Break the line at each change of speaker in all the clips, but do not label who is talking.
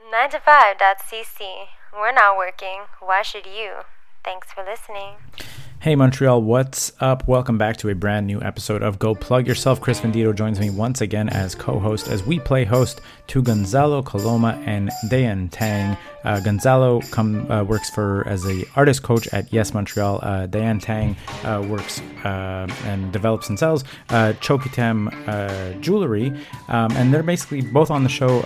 9to5.cc. We're not working. Why should you? Thanks for listening.
Hey Montreal, what's up? Welcome back to a brand new episode of Go Plug Yourself. Chris Vendito joins me once again as co-host as we play host to Gonzalo Coloma and Daian Tang. Uh, Gonzalo come uh, works for as a artist coach at Yes Montreal. Uh, Daian Tang uh, works uh, and develops and sells uh, Chokitem jewelry, um, and they're basically both on the show,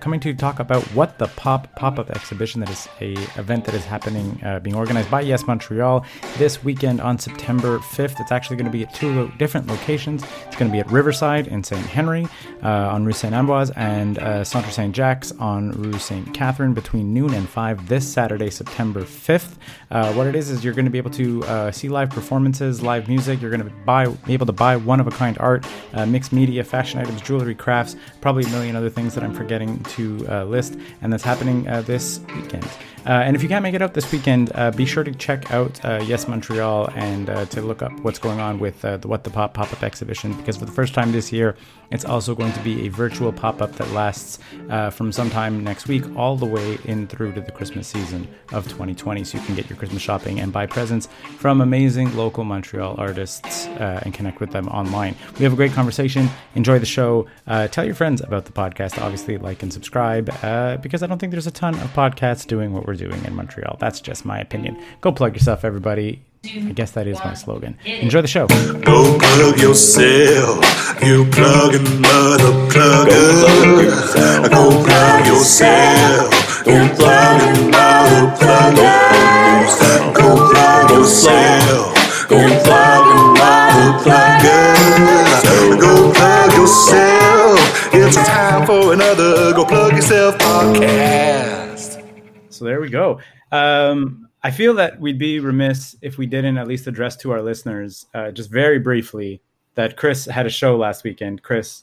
coming to talk about what the pop pop up exhibition that is a event that is happening, being organized by Yes Montreal this weekend on September 5th. It's actually going to be at two lo- different locations. It's going to be at Riverside in St. Henry uh, on Rue Saint Ambroise and uh, Centre Saint Jacques on Rue Saint Catherine between noon and 5 this Saturday, September 5th. Uh, what it is is you're going to be able to uh, see live performances, live music. You're going to buy, be able to buy one of a kind art, uh, mixed media, fashion items, jewelry, crafts, probably a million other things that I'm forgetting to uh, list. And that's happening this weekend. Uh, and if you can't make it out this weekend, uh, be sure to check out uh, Yes Montreal and to look up what's going on with the What the Pop pop up exhibition because for the first time this year, it's also going to be a virtual pop up that lasts uh, from sometime next week all the way in through to the Christmas season of 2020. So you can get your Christmas shopping and buy presents from amazing local Montreal artists uh, and connect with them online. We have a great conversation. Enjoy the show. Uh, tell your friends about the podcast. Obviously, like and subscribe uh, because I don't think there's a ton of podcasts doing what we're doing in Montreal. That's just my opinion. Go plug yourself, everybody. I guess that is my slogan. Enjoy the show.
Go plug yourself, you plugging mother plugger. Go plug yourself, you plugging mother plugger. Go plug yourself, you plugging mother plugger. Go plug yourself, it's time for another Go Plug Yourself podcast.
So there we go. Um, I feel that we'd be remiss if we didn't at least address to our listeners, uh, just very briefly, that Chris had a show last weekend. Chris,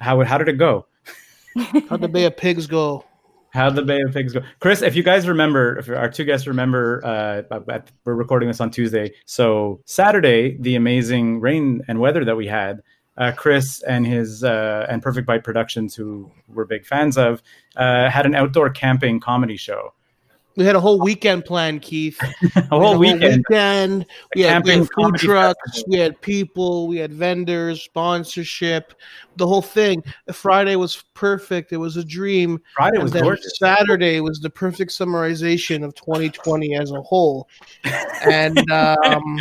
how how did it go?
How'd the Bay of Pigs go?
How'd the Bay of Pigs go? Chris, if you guys remember, if our two guests remember, uh, we're recording this on Tuesday. So Saturday, the amazing rain and weather that we had, uh, Chris and his uh, and Perfect Bite Productions, who we're big fans of, uh, had an outdoor camping comedy show.
We had a whole weekend planned, Keith.
A
We
whole weekend.
weekend. We had, we had food trucks.
festival.
We had people. We had vendors, sponsorship, the whole thing. Friday was perfect. It was a dream.
Friday
And
was gorgeous.
Saturday was the perfect summarization of 2020 as a whole. And um,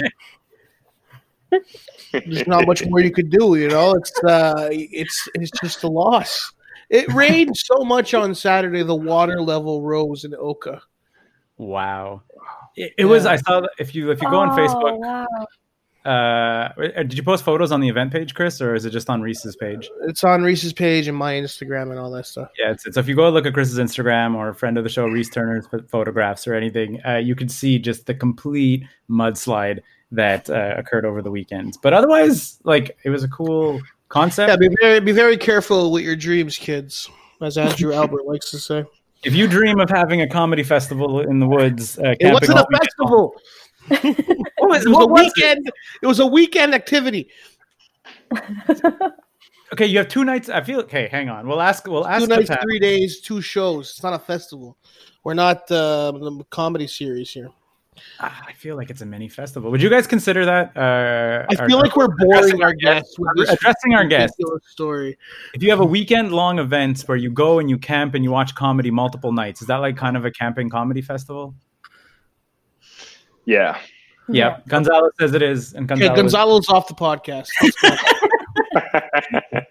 there's not much more you could do. You know, it's uh, it's it's just a loss. It rained so much on Saturday. The water level rose in Oka.
Wow. It, it was. I saw that if you if you go on
Oh,
Facebook.
wow.
Uh, did you post photos on the event page, Chris, or is it just on Reese's page?
It's on Reese's page and my Instagram and all that stuff.
Yeah, it's, it's so if you go look at Chris's Instagram or a friend of the show, Reese Turner's photographs or anything, uh, you can see just the complete mudslide that uh, occurred over the weekend. But otherwise, like it was a cool concept.
Yeah, be very be very careful with your dreams, kids, as Andrew Albert likes to say.
If you dream of having a comedy festival in the woods, uh,
It wasn't a festival.
What was,
It was a
was it?
weekend. It was a weekend activity.
Okay, you have two nights. I feel okay. Hang on. We'll ask. We'll ask.
Two nights, three days, two shows. It's not a festival. We're not uh, the comedy series here.
Ah, I feel like it's a mini festival. Would you guys consider that? Uh,
I
our-
feel like we're boring our guests with this
addressing our guests.
story.
If you have a weekend long event where you go and you camp and you watch comedy multiple nights, is that like kind of a camping comedy festival?
Yeah.
Yeah, Gonzalo says it is, and
Okay,
Gonzalo
Gonzalo's off the podcast. Let's go.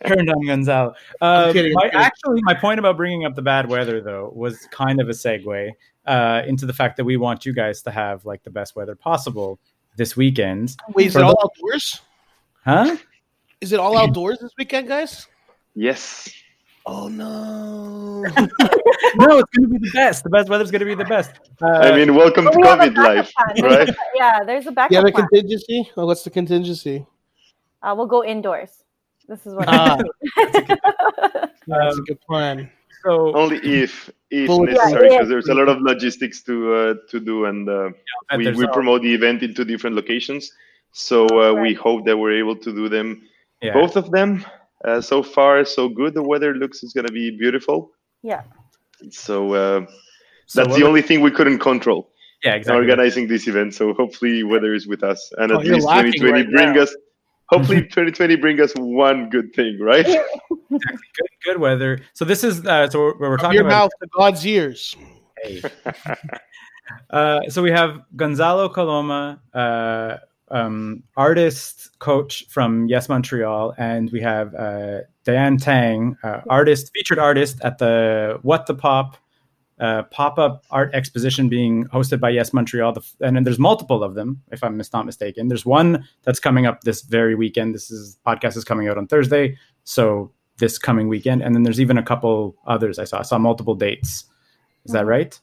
turned on Gonzalo.
I'm
Uh,
kidding, I'm
my,
kidding.
actually, my point about bringing up the bad weather though was kind of a segue uh, into the fact that we want you guys to have like the best weather possible this weekend,
Wait, is
For
it all
the-
outdoors?
huh?
Is it all outdoors this weekend, guys?
Yes.
Oh no!
no, it's going to be the best. The best weather's going to be the best. Uh,
I mean, welcome to
we
COVID life,
plan.
right?
Yeah, there's a
you
backup
have a
plan.
contingency? Oh, what's the contingency?
Uh, we'll go indoors. This is what.
Ah,
I'm
that's a
Um,
good plan.
So
Only if if
Bullet-
necessary,
Yeah,
because there's a lot of logistics to uh, to do, and uh, we,
there's
we
a-
promote the event into different locations. So uh, we hope that we're able to do them,
yeah.
both of them. Uh, so far, so good. The weather looks is going to be beautiful.
yeah.
So uh,
So
that's
what
the only thing we couldn't control.
yeah, exactly.
organizing this event. So hopefully weather is with us, and
Oh,
at least 2020
right
bring
now.
us. Hopefully 2020 bring us one good thing, right?
good, good weather. So this is uh, so we're, we're talking
your
about
mouth to God's ears.
Hey. uh, so we have Gonzalo Coloma, uh, um, artist coach from Yes Montreal, and we have uh, Daian Tang, uh, artist, featured artist at the What the Pop uh, pop up art exposition being hosted by Yes Montreal. The, and then there's multiple of them, if I'm not mistaken. There's one that's coming up this very weekend. This is podcast is coming out on Thursday, so this coming weekend, and then there's even a couple others I saw. I saw multiple dates. Is that right?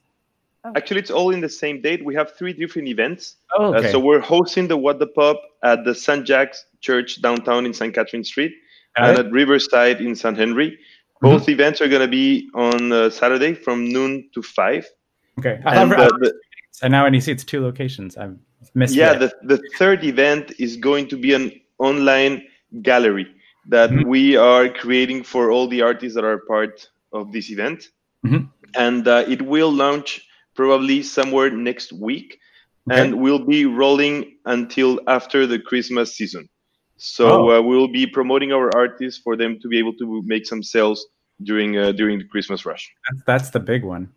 Actually, it's all in the same date. We have three different events.
Oh,
Uh, so we're hosting the What the Pop at the St. Jack's Church downtown in St. Catherine Street
Got
and
it.
at Riverside in St. Henry. Both events are going to be on uh, Saturday from noon to five.
Okay. I
And
thought,
the,
and now you see it's two locations, I've missed.
yeah,
it.
the, the third event is going to be an online gallery that
Mhm.
we are creating for all the artists that are part of this event.
Mhm.
And uh, it will launch probably somewhere next week
Okay.
and will be rolling until after the Christmas season. So
Oh.
uh, we will be promoting our artists for them to be able to make some sales during uh, during the Christmas rush.
that's, that's the big one.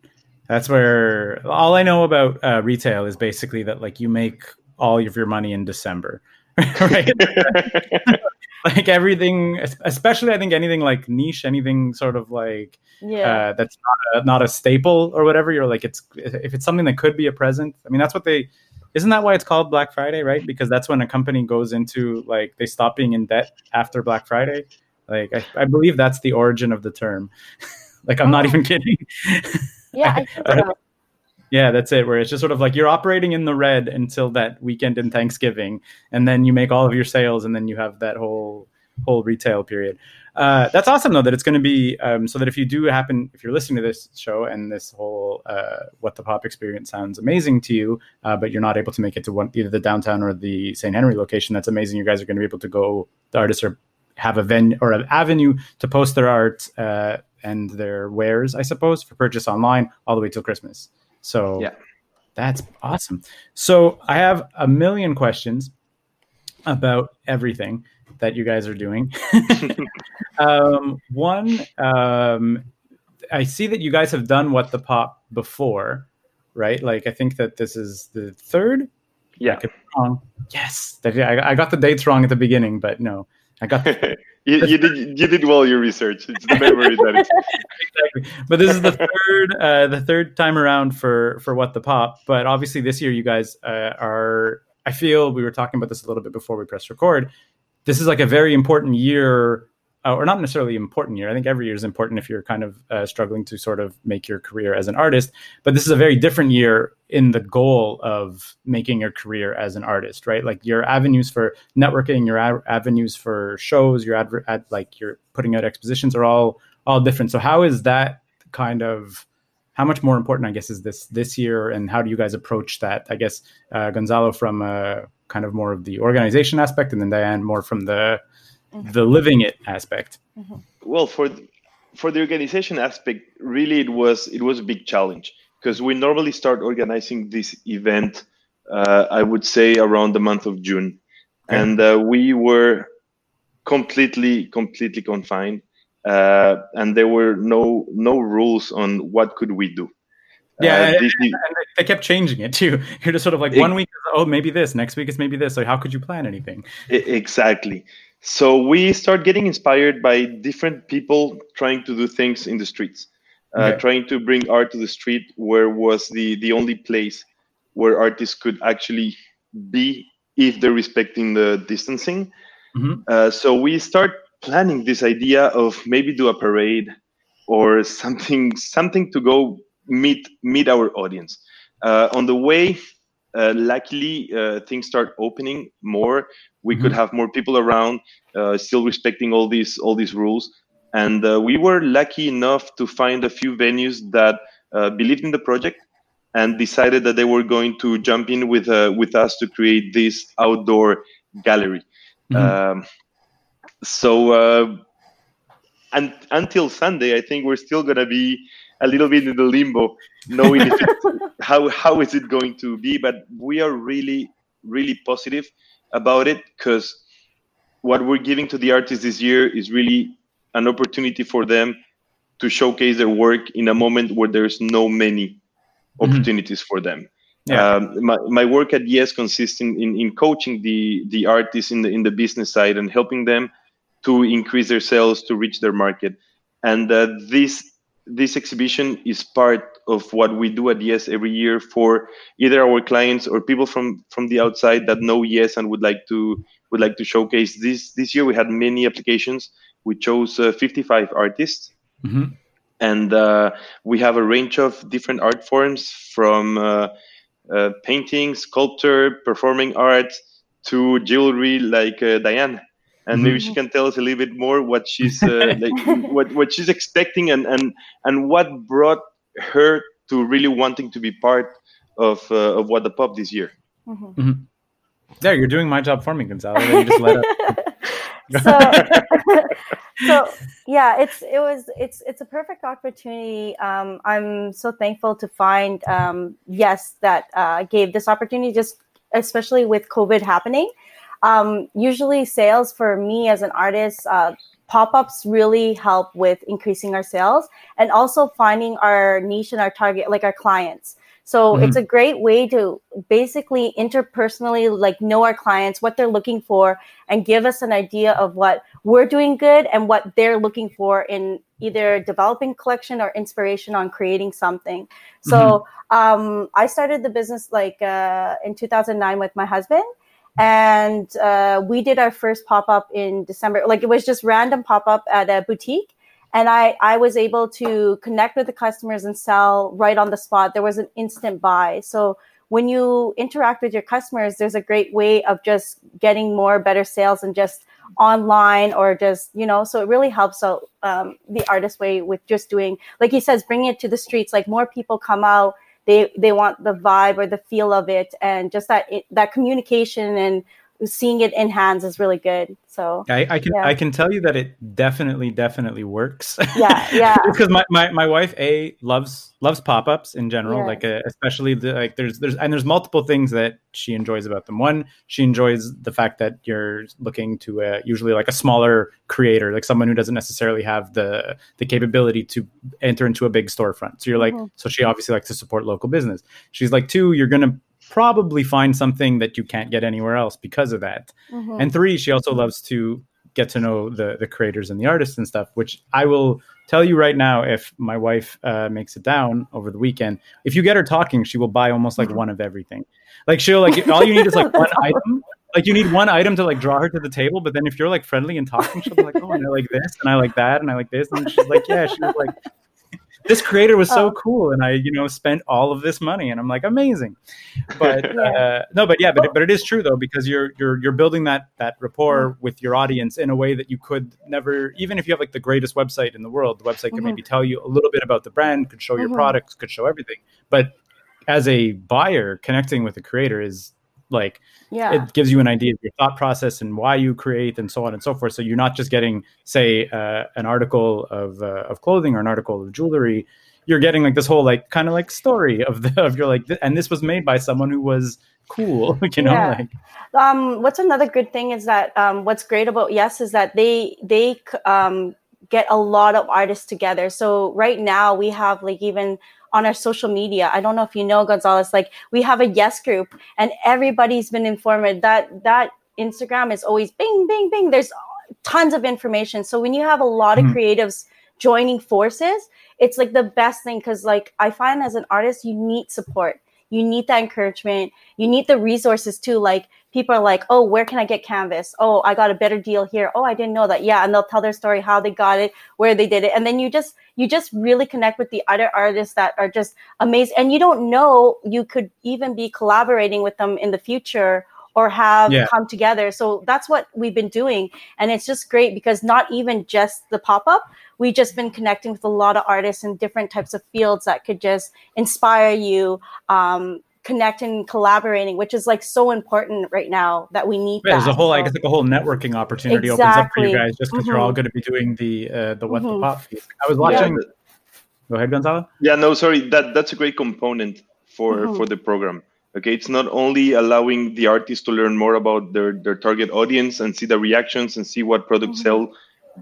That's where all I know about uh, retail is basically that like you make all of your money in December, right? like everything, especially I think anything like niche, anything sort of like
Yeah.
uh, that's not a, not a staple or whatever. You're like, it's if it's something that could be a present. I mean, that's what they. Isn't that why it's called Black Friday, right? Because that's when a company goes into like they stop being in debt after Black Friday. Like I, I believe that's the origin of the term. like I'm not
Oh.
even kidding.
yeah, so.
yeah, that's it. Where it's just sort of like you're operating in the red until that weekend in Thanksgiving, and then you make all of your sales, and then you have that whole whole retail period. Uh, that's awesome though that it's going to be um, so that if you do happen if you're listening to this show and this whole uh, what the pop experience sounds amazing to you uh, but you're not able to make it to one either the downtown or the st henry location that's amazing you guys are going to be able to go the artists are have a venue or an avenue to post their art uh, and their wares i suppose for purchase online all the way till christmas so
Yeah.
that's awesome so i have a million questions about everything that you guys are doing. um, one, um, I see that you guys have done what the pop before, right? Like I think that this is the third.
Yeah.
I could. Yes, I, I got the dates wrong at the beginning, but no, I got the
you, you did you did well your research. It's the memory that
exactly. But this is the third, uh, the third time around for for what the pop. But obviously, this year you guys uh, are. I feel we were talking about this a little bit before we press record. This is like a very important year, uh, or not necessarily important year. I think every year is important if you're kind of uh, struggling to sort of make your career as an artist. But this is a very different year in the goal of making your career as an artist, right? Like your avenues for networking, your a- avenues for shows, your adver- ad- like you're putting out expositions are all all different. So how is that kind of how much more important I guess is this this year, and how do you guys approach that? I guess uh, Gonzalo from uh, kind of more of the organization aspect, and then Daian more from the the living it aspect.
well for th- for the organization aspect really it was it was a big challenge because we normally start organizing this event uh, i would say around the month of june
Okay.
and uh, we were completely completely confined uh, and there were no no rules on what could we do
Yeah,
Uh,
and-
this
And they- kept changing it too. You're just sort of like
Ex-
one week, is, oh maybe this, next week is maybe this. So how could you plan anything?
Exactly. So we start getting inspired by different people trying to do things in the streets, uh, trying to bring art to the street where was the, the only place where artists could actually be if they're respecting the distancing.
Mhm.
Uh, so we start planning this idea of maybe do a parade or something something to go meet meet our audience. Uh, on the way, uh, luckily uh, things start opening more we could have more people around uh, still respecting all these all these rules and uh, we were lucky enough to find a few venues that uh, believed in the project and decided that they were going to jump in with uh, with us to create this outdoor gallery
Mhm.
um, so uh, and until sunday i think we're still going to be a little bit in the limbo, knowing if how how is it going to be. But we are really really positive about it because what we're giving to the artists this year is really an opportunity for them to showcase their work in a moment where there's no many opportunities for them.
Yeah.
Um, my, my work at Yes consists in, in, in coaching the the artists in the in the business side and helping them to increase their sales to reach their market. And uh, this this exhibition is part of what we do at Yes every year for either our clients or people from from the outside that know Yes and would like to would like to showcase this. This year we had many applications. We chose uh, 55 artists
Mhm.
and uh, we have a range of different art forms from uh, uh, painting, sculpture, performing art to jewelry like uh, Daian. And maybe she can tell us a little bit more what she's uh, like, what what she's expecting, and and and what brought her to really wanting to be part of uh, of what the pop this year.
There, you're doing my job for me, Gonzalo. You just let up.
so so yeah it's it was it's it's a perfect opportunity um, i'm so thankful to find um, yes that uh, gave this opportunity just especially with covid happening um, usually sales for me as an artist uh, pop-ups really help with increasing our sales and also finding our niche and our target like our clients so it's a great way to basically interpersonally like know our clients, what they're looking for, and give us an idea of what we're doing good and what they're looking for in either developing collection or inspiration on creating something. So um, I started the business like uh, in 2009 with my husband. And uh, we did our first pop up in December. Like it was just random pop up at a boutique and I, I was able to connect with the customers and sell right on the spot. There was an instant buy. So when you interact with your customers, there's a great way of just getting more better sales and just online or just you know. So it really helps out um, the artist way with just doing, like he says, bringing it to the streets. Like more people come out, they they want the vibe or the feel of it, and just that that communication and seeing it in hands is really good. So
I, I can
Yeah.
I can tell you that it definitely definitely works.
yeah, yeah.
because my, my, my wife a loves loves pop-ups in general
Yeah.
like uh, especially the like there's there's and there's multiple things that she enjoys about them one she enjoys the fact that you're looking to uh, usually like a smaller creator like someone who doesn't necessarily have the the capability to enter into a big storefront so you're like
Mhm.
so she obviously likes to support local business she's like two you're gonna probably find something that you can't get anywhere else because of that.
Mhm.
and three she also loves to get to know the the creators and the artists and stuff which i will tell you right now if my wife uh, makes it down over the weekend if you get her talking she will buy almost like one of everything. Like she'll like all you need is like one item. Like you need one item to like draw her to the table but then if you're like friendly and talking she'll be like oh and i like this and i like that and i like this and she's like yeah she was like this creator was so
Oh.
cool and i you know spent all of this money and i'm like amazing but
Yeah.
uh, no but yeah but, but it is true though because you're you're you're building that that rapport with your audience in a way that you could never even if you have like the greatest website in the world the website could
Mhm.
maybe tell you a little bit about the brand could show your
Mhm.
products could show everything but as a buyer connecting with the creator is like
yeah.
it gives you an idea of your thought process and why you create and so on and so forth. So you're not just getting, say, uh, an article of uh, of clothing or an article of jewelry. You're getting like this whole like kind of like story of the of your like, th- and this was made by someone who was cool, you know,
Yeah.
like
um, what's another good thing is that um, what's great about yes is that they they um, get a lot of artists together so right now we have like even on our social media. I don't know if you know gonzalez like we have a yes group and everybody's been informed that that instagram is always bing bing bing. There's tons of information. So when you have a lot of
Mhm.
creatives joining forces it's like the best thing because like i find as an artist you need support. You need that encouragement. You need the resources too. Like people are like oh where can i get canvas? Oh i got a better deal here. Oh i didn't know that. Yeah and they'll tell their story how they got it where they did it and then you just you just really connect with the other artists that are just amazing and you don't know you could even be collaborating with them in the future or have
Yeah.
come together so that's what we've been doing and it's just great because not even just the pop-up we've just been connecting with a lot of artists in different types of fields that could just inspire you um, connecting and collaborating which is like so important right now that we need
Yeah, there's a whole, I
So-
guess, like a whole networking opportunity opens up for you guys just because you're all
Mhm.
going to be doing the uh, the what the
Mhm.
pop piece. I was watching.
the-
Go ahead, Gonzalo.
Yeah, no, sorry. That that's a great component for
Mhm.
for the program. Okay, it's not only allowing the artists to learn more about their their target audience and see the reactions and see what products
Mhm.
sell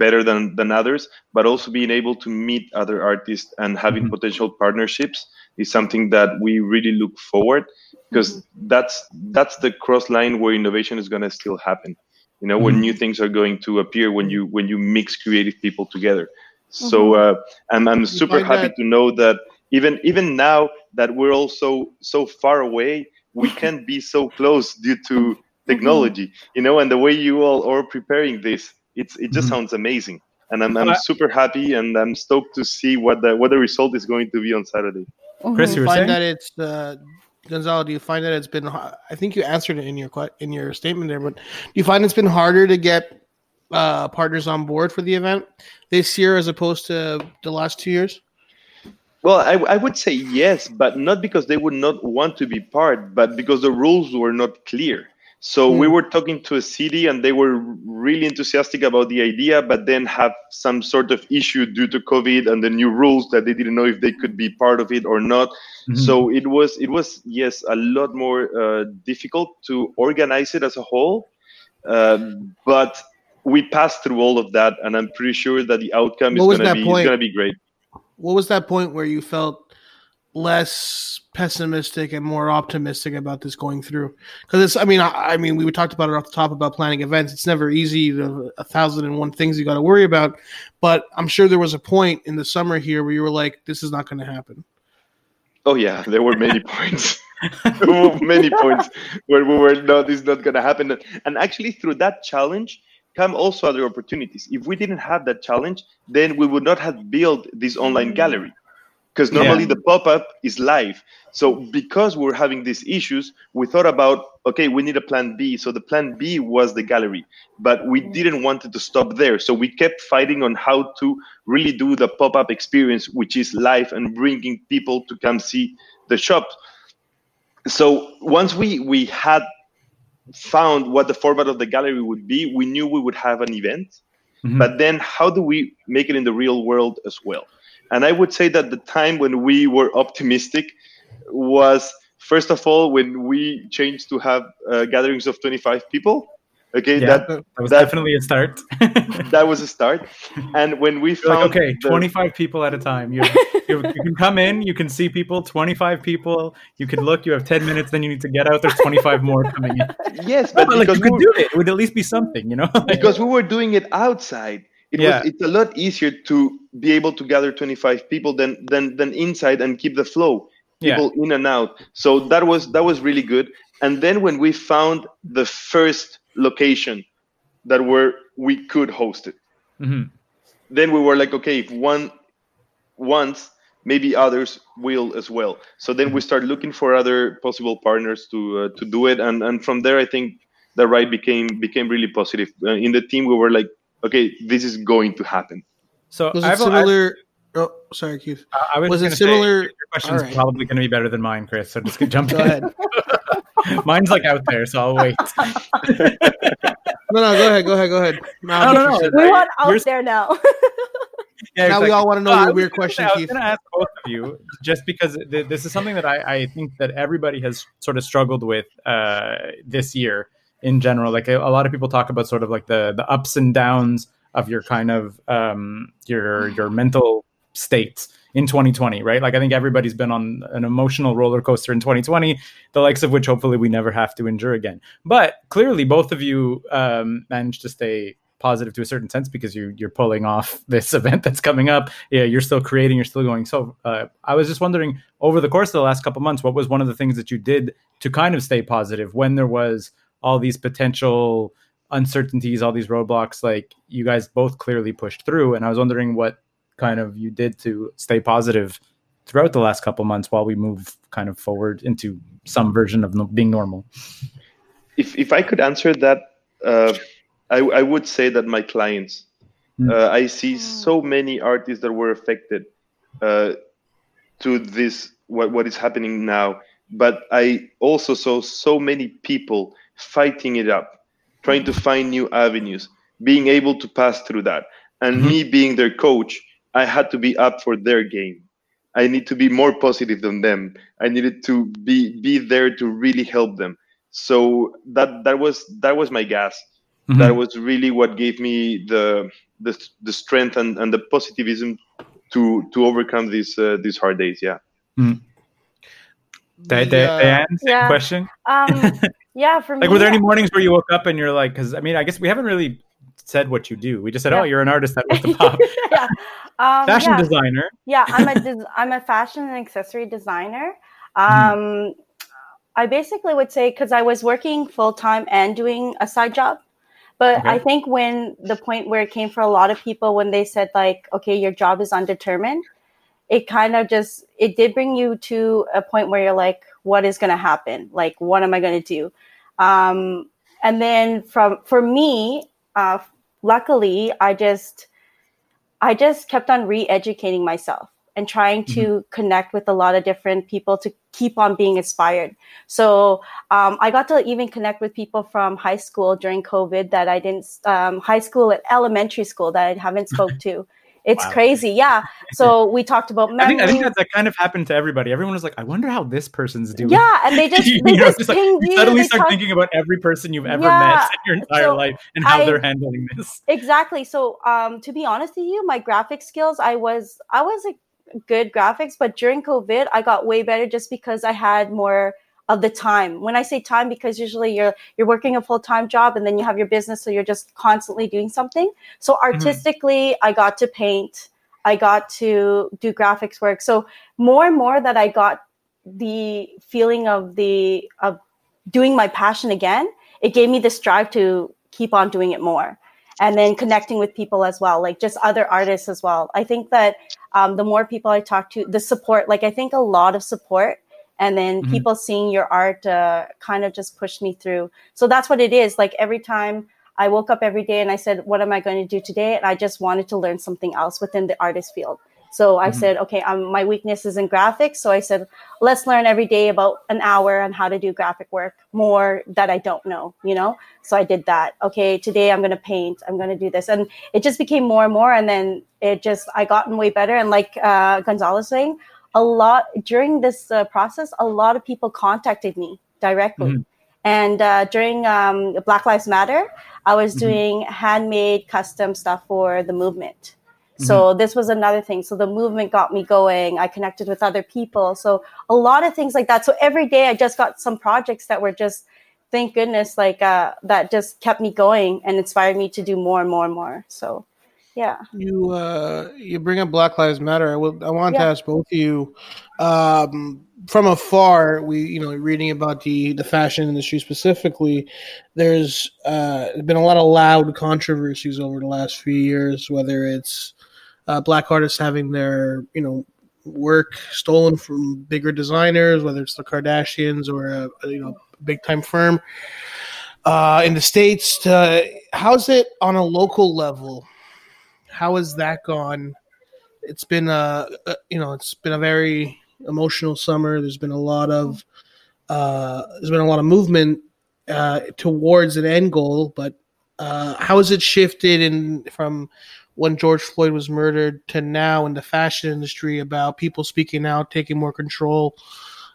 better than than others, but also being able to meet other artists and having
Mhm.
potential partnerships is something that we really look forward because that's that's the cross line where innovation is going to still happen you know when
Mhm.
new things are going to appear when you when you mix creative people together so uh, I'm, I'm super happy to know that even even now that we're all so so far away we can be so close due to technology you know and the way you all are preparing this it's it just
Mhm.
sounds amazing and I'm, I'm super happy and I'm stoked to see what the what the result is going to be on Saturday.
Chris, you were
find
saying?
that it's uh, Gonzalo. Do you find that it's been? I think you answered it in your in your statement there, but do you find it's been harder to get uh, partners on board for the event this year as opposed to the last two years?
Well, I, I would say yes, but not because they would not want to be part, but because the rules were not clear. So we
Hmm.
were talking to a city and they were really enthusiastic about the idea, but then have some sort of issue due to COVID and the new rules that they didn't know if they could be part of it or not.
Mhm.
So it was it was yes a lot more uh, difficult to organize it as a whole, um, but we passed through all of that, and I'm pretty sure that the outcome
What
is
was
gonna be gonna be great.
What was that point where you felt less pessimistic and more optimistic about this going through? Because it's, I mean, I, I mean, we talked about it off the top about planning events. It's never easy. The a thousand and one things you got to worry about. But I'm sure there was a point in the summer here where you were like, "This is not going to happen."
Oh yeah, there were many points. Many points where we were no, this is not gonna happen. And actually, through that challenge come also other opportunities. If we didn't have that challenge, then we would not have built this online gallery. Because normally
Yeah.
the pop-up is live. So because we're having these issues, we thought about okay, we need a plan B. So the plan B was the gallery, but we didn't want it to stop there. So we kept fighting on how to really do the pop-up experience, which is live and bringing people to come see the shop. So once we we had found what the format of the gallery would be, we knew we would have an event.
Mhm.
But then, how do we make it in the real world as well? And I would say that the time when we were optimistic was first of all when we changed to have uh, gatherings of 25 people. Okay,
Yeah.
that
That was
that-
definitely a start.
that was a start. And when we
You're
found
like, okay,
the-
25 people at a time. You, you, you can come in, you can see people, 25 people. You can look, you have 10 minutes, then you need to get out. There's 25 more coming in.
yes, but
But like, you
we
could do it. It would at least be something, you know?
Because we were doing it outside it
Yeah.
was it's a lot easier to be able to gather 25 people than than than inside and keep the flow
yeah.
people in and out. So that was that was really good. And then when we found the first location that where we could host it.
Mhm.
then we were like okay if one wants maybe others will as well. So then we start looking for other possible partners to uh, to do it. And and from there i think the ride became became really positive. Uh, in the team we were like okay this is going to happen
So
Was
I
it
have a- I-
similar? oh, sorry, Keith.
I, I was,
was it
gonna say,
similar-
your question's
All right.
probably going to be better than mine, Chris. So just jump
Go
in.
ahead.
Mine's like out there, so I'll wait.
No, no, go ahead, go ahead, go ahead. Now,
No, no, no.
interested.
We want out
You're-
there now.
Yeah,
Now we
exactly.
all want to know
No,
your weird
gonna
question,
say- I was going to ask both of you, just because th- this is something that I, I think that everybody has sort of struggled with uh, this year in general. Like a, a lot of people talk about sort of like the the ups and downs of your kind of um, your your mental states in 2020, right? Like I think everybody's been on an emotional roller coaster in 2020, the likes of which hopefully we never have to endure again. But clearly, both of you um, managed to stay positive to a certain sense because you you're pulling off this event that's coming up. Yeah, you're still creating, you're still going. So uh, I was just wondering, over the course of the last couple months, what was one of the things that you did to kind of stay positive when there was all these potential uncertainties, all these roadblocks? Like you guys both clearly pushed through, and I was wondering what kind of you did to stay positive throughout the last couple months while we move kind of forward into some version of no- being normal.
if if I could answer that, uh, I I would say that my clients.
Mm.
Uh, I see so many artists that were affected uh, to this what what is happening now, but I also saw so many people fighting it up, trying to find new avenues, being able to pass through that, and
Mhm.
me being their coach, I had to be up for their game. I need to be more positive than them. I needed to be be there to really help them. So that that was that was my gas.
Mhm.
That was really what gave me the the, the strength and, and the positivism to to overcome these uh, these hard days. Yeah.
Di-
The,
Di- Daian,
Yeah.
question.
Um, yeah, for me,
Like, were there any mornings where you woke up and you're like, because I mean, I guess we haven't really said what you do. We just said,
Yeah.
oh, you're an artist that loves to pop,
yeah. Um,
fashion
yeah.
designer.
yeah i'm a des- i'm a fashion and accessory designer
Mm-hmm.
um i basically would say because i was working full-time and doing a side job but
Okay.
i think when the point where it came for a lot of people when they said like okay your job is undetermined it kind of just it did bring you to a point where you're like what is going to happen like what am i going to do um and then from for me uh luckily i just I just kept on re-educating myself and trying to connect with a lot of different people to keep on being inspired. So um, I got to even connect with people from high school during COVID that I didn't, um, high school and elementary school that I haven't spoke to. It's
Wow.
crazy, yeah. So we talked about
I think, I think that, that kind of happened to everybody. Everyone was like, I wonder how this person's doing.
Yeah, and they just
You
they
know,
just
just like, you
you.
suddenly
they
start
talk-
thinking about every person you've ever
Yeah,
met in your entire
so
life and how
I-
they're handling this.
exactly so um to be honest with you my graphic skills i was i was a good graphics but during covid i got way better just because i had more of the time. When i say time because usually you're you're working a full-time job and then you have your business so you're just constantly doing something. So artistically i got to paint. I got to do graphics work. So more and more that i got the feeling of the of doing my passion again it gave me this drive to keep on doing it more and then connecting with people as well like just other artists as well. I think that um, the more people i talk to the support like i think a lot of support and then
Mhm.
people seeing your art uh, kind of just pushed me through. So that's what it is. Like every time i woke up every day and i said what am i going to do today? And i just wanted to learn something else within the artist field. So i
Mhm.
said okay um, my weakness is in graphics. So i said let's learn every day about an hour on how to do graphic work more that i don't know you know? So i did that. Okay today i'm going to paint. I'm going to do this. And it just became more and more. And then it just i gotten way better. And like uh, gonzalo saying a lot during this uh, process a lot of people contacted me directly.
Mhm.
and uh, during um, black lives matter i was
Mhm.
doing handmade custom stuff for the movement. So this was another thing. So the movement got me going. I connected with other people. So a lot of things like that. So every day i just got some projects that were just thank goodness like uh, that just kept me going and inspired me to do more and more and more. So yeah
You uh, you bring up Black Lives Matter. I will. I want to ask both of you. Um, from afar, we you know reading about the the fashion industry specifically. There's uh, been a lot of loud controversies over the last few years. Whether it's uh, black artists having their you know work stolen from bigger designers, whether it's the Kardashians or a, a, you know big time firm uh, in the states. To, how's it on a local level? How has that gone? It's been a, a you know it's been a very emotional summer. There's been a lot of uh, there's been a lot of movement uh, towards an end goal, but uh, how has it shifted in from when George Floyd was murdered to now in the fashion industry about people speaking out, taking more control,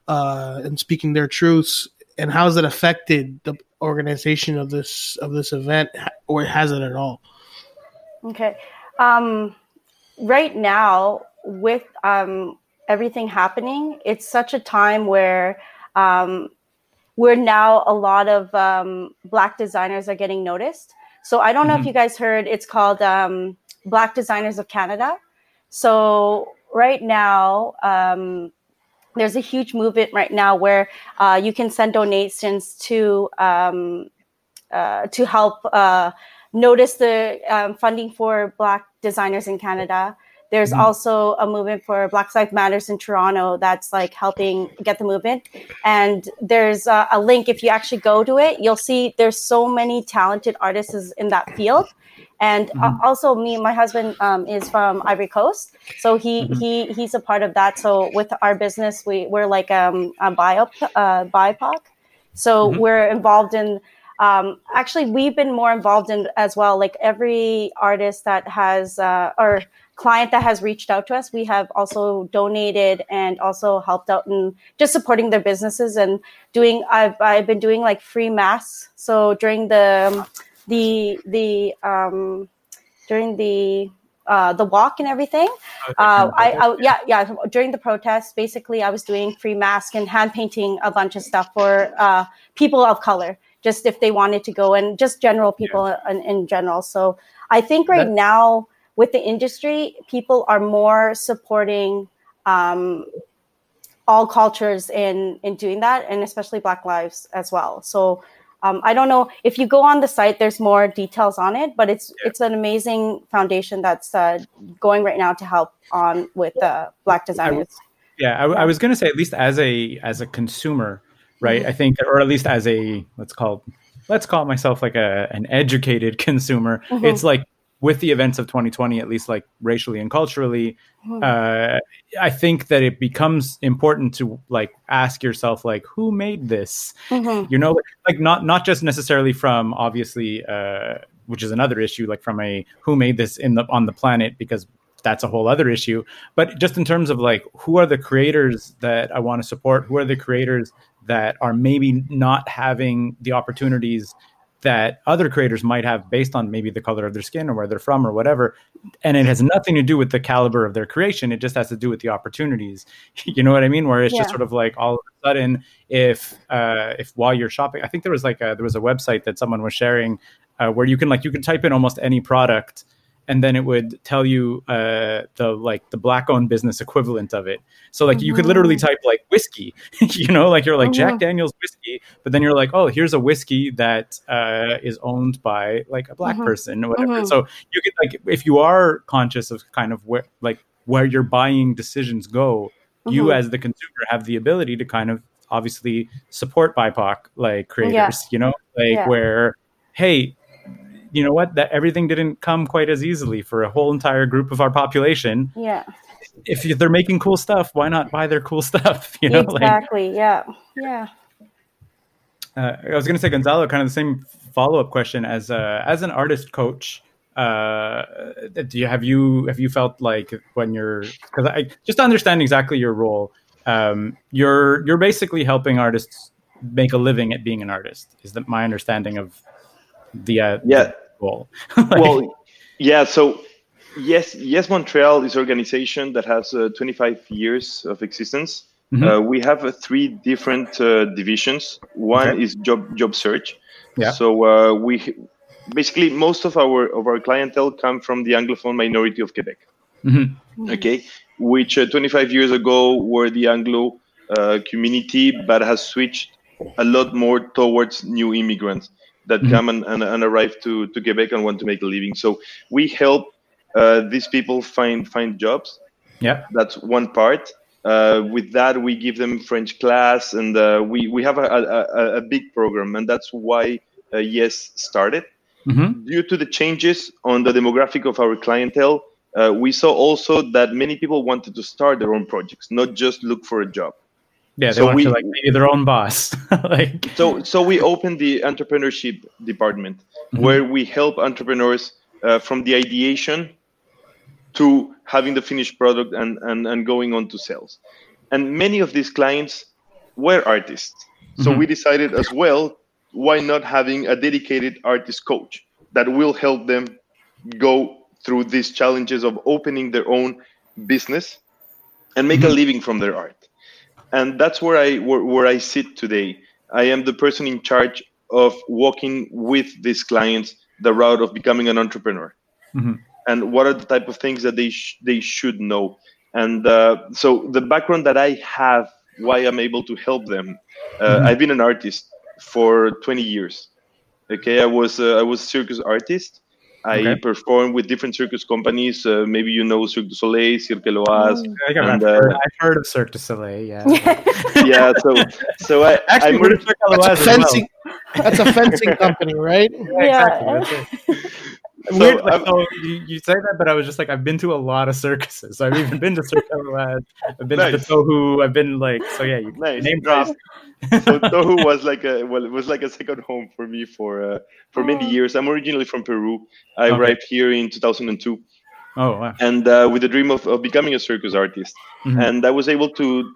uh, and speaking their truths? And how has it affected the organization of this of this event, or has it at all?
Okay. Um, right now, with um, everything happening, it's such a time where um, we're now a lot of um, Black designers are getting noticed. So I don't know if
Mhm.
you guys heard, it's called um, Black Designers of Canada. So right now, um, there's a huge movement right now where uh, you can send donations to um, uh, to help uh, notice the um, funding for Black designers in Canada. There's
Mhm.
also a movement for Black Lives Matters in Toronto that's like helping get the movement. And there's a, a link if you actually go to it, you'll see there's so many talented artists in that field. And uh,
Mhm.
also, me, my husband um, is from Ivory Coast, so he
Mhm.
he he's a part of that. So with our business, we we're like um, a bio uh, BIPOC, so
Mhm.
we're involved in um, actually we've been more involved in as well like every artist that has uh, or client that has reached out to us, we have also donated and also helped out in just supporting their businesses and doing. I've I've been doing like free masks. So during the the the um, during the uh, the walk and everything. Uh, I, I yeah yeah during the protest, basically I was doing free mask and hand painting a bunch of stuff for uh, people of color, just if they wanted to go and just general people in, in general. So I think right
That-
now with the industry, people are more supporting um, all cultures in in doing that, and especially Black lives as well. So. Um, I don't know if you go on the site. There's more details on it, but it's it's an amazing foundation that's uh, going right now to help on with uh, Black designers.
Yeah, I, I was going to say at least as a as a consumer, right? I think, or at least as a let's call let's call myself like a an educated consumer. It's like with the events of 2020, at least like racially and culturally, uh, I think that it becomes important to like ask yourself like who made this, you know, like not not just necessarily from obviously. Uh, which is another issue, like from a who made this in the on the planet, because that's a whole other issue. But just in terms of like who are the creators that I want to support, who are the creators that are maybe not having the opportunities that other creators might have based on maybe the color of their skin or where they're from or whatever. And it has nothing to do with the caliber of their creation. It just has to do with the opportunities. You know what I mean? Where it's just sort of like all of a sudden, if uh, if while you're shopping, I think there was like a, there was a website that someone was sharing uh, where you can like you can type in almost any product and then it would tell you uh, the like the black owned business equivalent of it. So like you could literally type like whiskey, you know, like you're like Jack Daniel's whiskey, but then you're like, oh, here's a whiskey that uh, is owned by like a black person or whatever.
Mhm.
So you could like if you are conscious of kind of where like where your buying decisions go, you as the consumer have the ability to kind of obviously support BIPOC like creators, you know, like
Yeah.
where hey, you know what? That everything didn't come quite as easily for a whole entire group of our population.
Yeah,
if they're making cool stuff why not buy their cool stuff? You know like
exactly. yeah, yeah.
uh, i was going to say gonzalo kind of the same follow-up question. As uh, as an artist coach uh do you have you have you felt like when you're because i just to understand exactly your role um you're you're basically helping artists make a living at being an artist. Is that my understanding of the uh
Yeah.
the role Like-
well, yeah. So yes, yes, Montreal is an organization that has uh, 25 years of existence.
Mhm.
Uh, we have uh, three different uh, divisions. One
Okay.
is job job search.
Yeah.
So uh, we basically most of our of our clientele come from the Anglophone minority of Quebec.
Mhm.
Okay, which uh, 25 years ago were the Anglo uh, community, but has switched a lot more towards new immigrants that
Mhm.
come and, and, and arrive to, to Quebec and want to make a living. So we help uh, these people find find jobs.
yeah
That's one part. Uh, with that, we give them French class, and uh, we we have a, a, a- big program, and that's why uh, Yes started
hmm
due to the changes on the demographic of our clientele, uh, we saw also that many people wanted to start their own projects, not just look for a job.
Yeah, they
So
want
we-
to like be their own boss. like
So, so we opened the entrepreneurship department,
Mhm.
where we help entrepreneurs uh, from the ideation to having the finished product and, and, and going on to sales. And many of these clients were artists. So
Mhm.
we decided as well, why not having a dedicated artist coach that will help them go through these challenges of opening their own business and make a
Mhm.
living from their art. And that's where I where, where I sit today. I am the person in charge of walking with these clients the route of becoming an entrepreneur
Mhm.
and what are the type of things that they sh- they should know and uh, so the background that i have why i'm able to help them uh,
Mhm.
i've been an artist for 20 years okay i was uh, i was a circus artist i
Okay.
performed with different circus companies uh, maybe you know cirque du soleil cirque Éloize
I've, heard,
uh,
I've heard of Cirque du Soleil. Yeah.
yeah so so i
Actually,
I'm
we're Cirque du
That's a
Soleil well.
fencing. That's a fencing company, right?
Exactly.
Yeah.
that's it.
So,
Weird, like,
I'm-
so you, you say that, but I was just like, I've been to a lot of circuses. I've even been to Cirque du Soleil. I've been to
Nice.
the Tohu. I've been like, so yeah, you
Nice,
name drop.
so Tohu was like a well, it was like a second home for me for uh, for many
Oh.
years. I'm originally from Peru. I
Okay.
arrived here in 2002,
Oh wow.
and uh, with the dream of, of becoming a circus artist.
Mhm.
And I was able to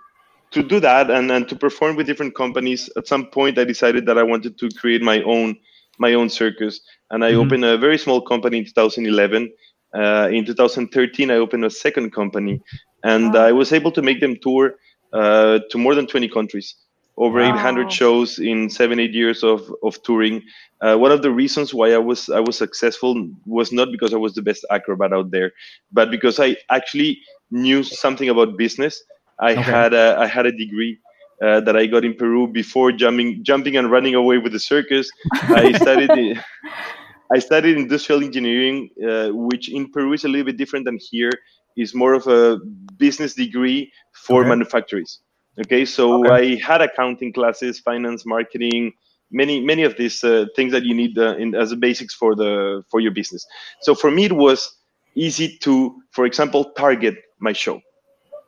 to do that and, and to perform with different companies. At some point, I decided that I wanted to create my own my own circus, and I
Mhm.
opened a very small company in 2011. Uh, in 2013, I opened a second company, and
Wow.
I was able to make them tour uh, to more than 20 countries, over
Wow.
800 shows in seven eight years of of touring. Uh, one of the reasons why I was I was successful was not because I was the best acrobat out there, but because I actually knew something about business. I
Okay.
had a I had a degree uh, that I got in Peru before jumping jumping and running away with the circus. I studied i- I studied industrial engineering, uh, which in Peru is a little bit different than here. Is more of a business degree for
Okay.
manufacturers. Okay, so
Okay.
I had accounting classes, finance, marketing, many many of these uh, things that you need uh, in, as a basics for the for your business. So for me, it was easy to, for example, target my show.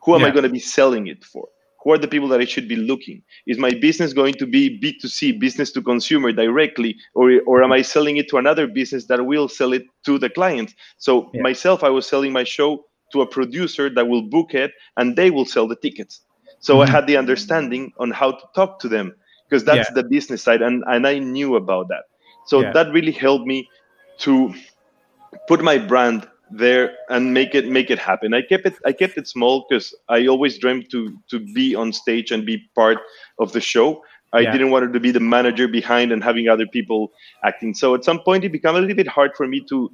Who am I going to be selling it for? Who are the people that I should be looking? Is my business going to be B2C, business to consumer directly, or, or am I selling it to another business that will sell it to the client? So
Yeah.
myself, I was selling my show to a producer that will book it and they will sell the tickets. So I
Mhm.
had the understanding on how to talk to them because that's the business side and, and I knew about that. So
Yeah.
that really helped me to put my brand there and make it make it happen. I kept it I kept it small because I always dreamed to to be on stage and be part of the show. I
Yeah.
didn't want to be the manager behind and having other people acting. So at some point it became a little bit hard for me to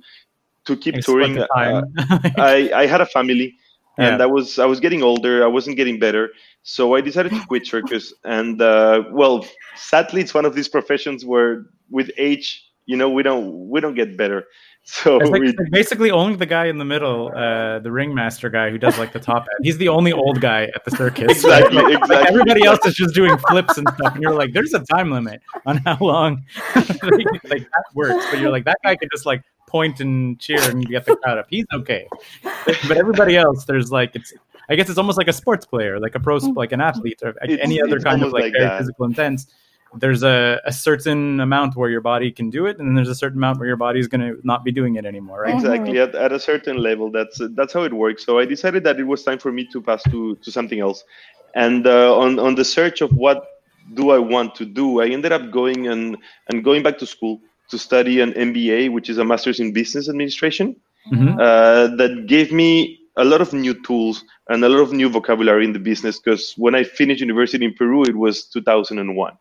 to keep
split
touring. Uh. I, I had a family and
Yeah.
I was I was getting older. I wasn't getting better, so I decided to quit circus. And uh, well, sadly, it's one of these professions where with age, you know, we don't we don't get better. So
like,
we,
basically only the guy in the middle, uh, the ringmaster guy who does like the top end. He's the only old guy at the circus.
exactly
Like,
exactly.
everybody else is just doing flips and stuff, and you're like, "There's a time limit on how long like, like, that works." But you're like, "That guy can just like point and cheer and get the crowd up. He's okay." But everybody else, there's like it's. I guess it's almost like a sports player, like a pro, like an athlete, or
It's-
any other kind of like,
like
very
that.
physical intense. There's a, a certain amount where your body can do it, and then there's a certain amount where your body is going to not be doing it anymore, right?
exactly at, at a certain level that's that's how it works so i decided that it was time for me to pass to to something else and uh, on on the search of what do i want to do i ended up going and and going back to school to study an mba which is a master's in business administration
Mhm.
uh, that gave me a lot of new tools and a lot of new vocabulary in the business because when i finished university in peru it was 2001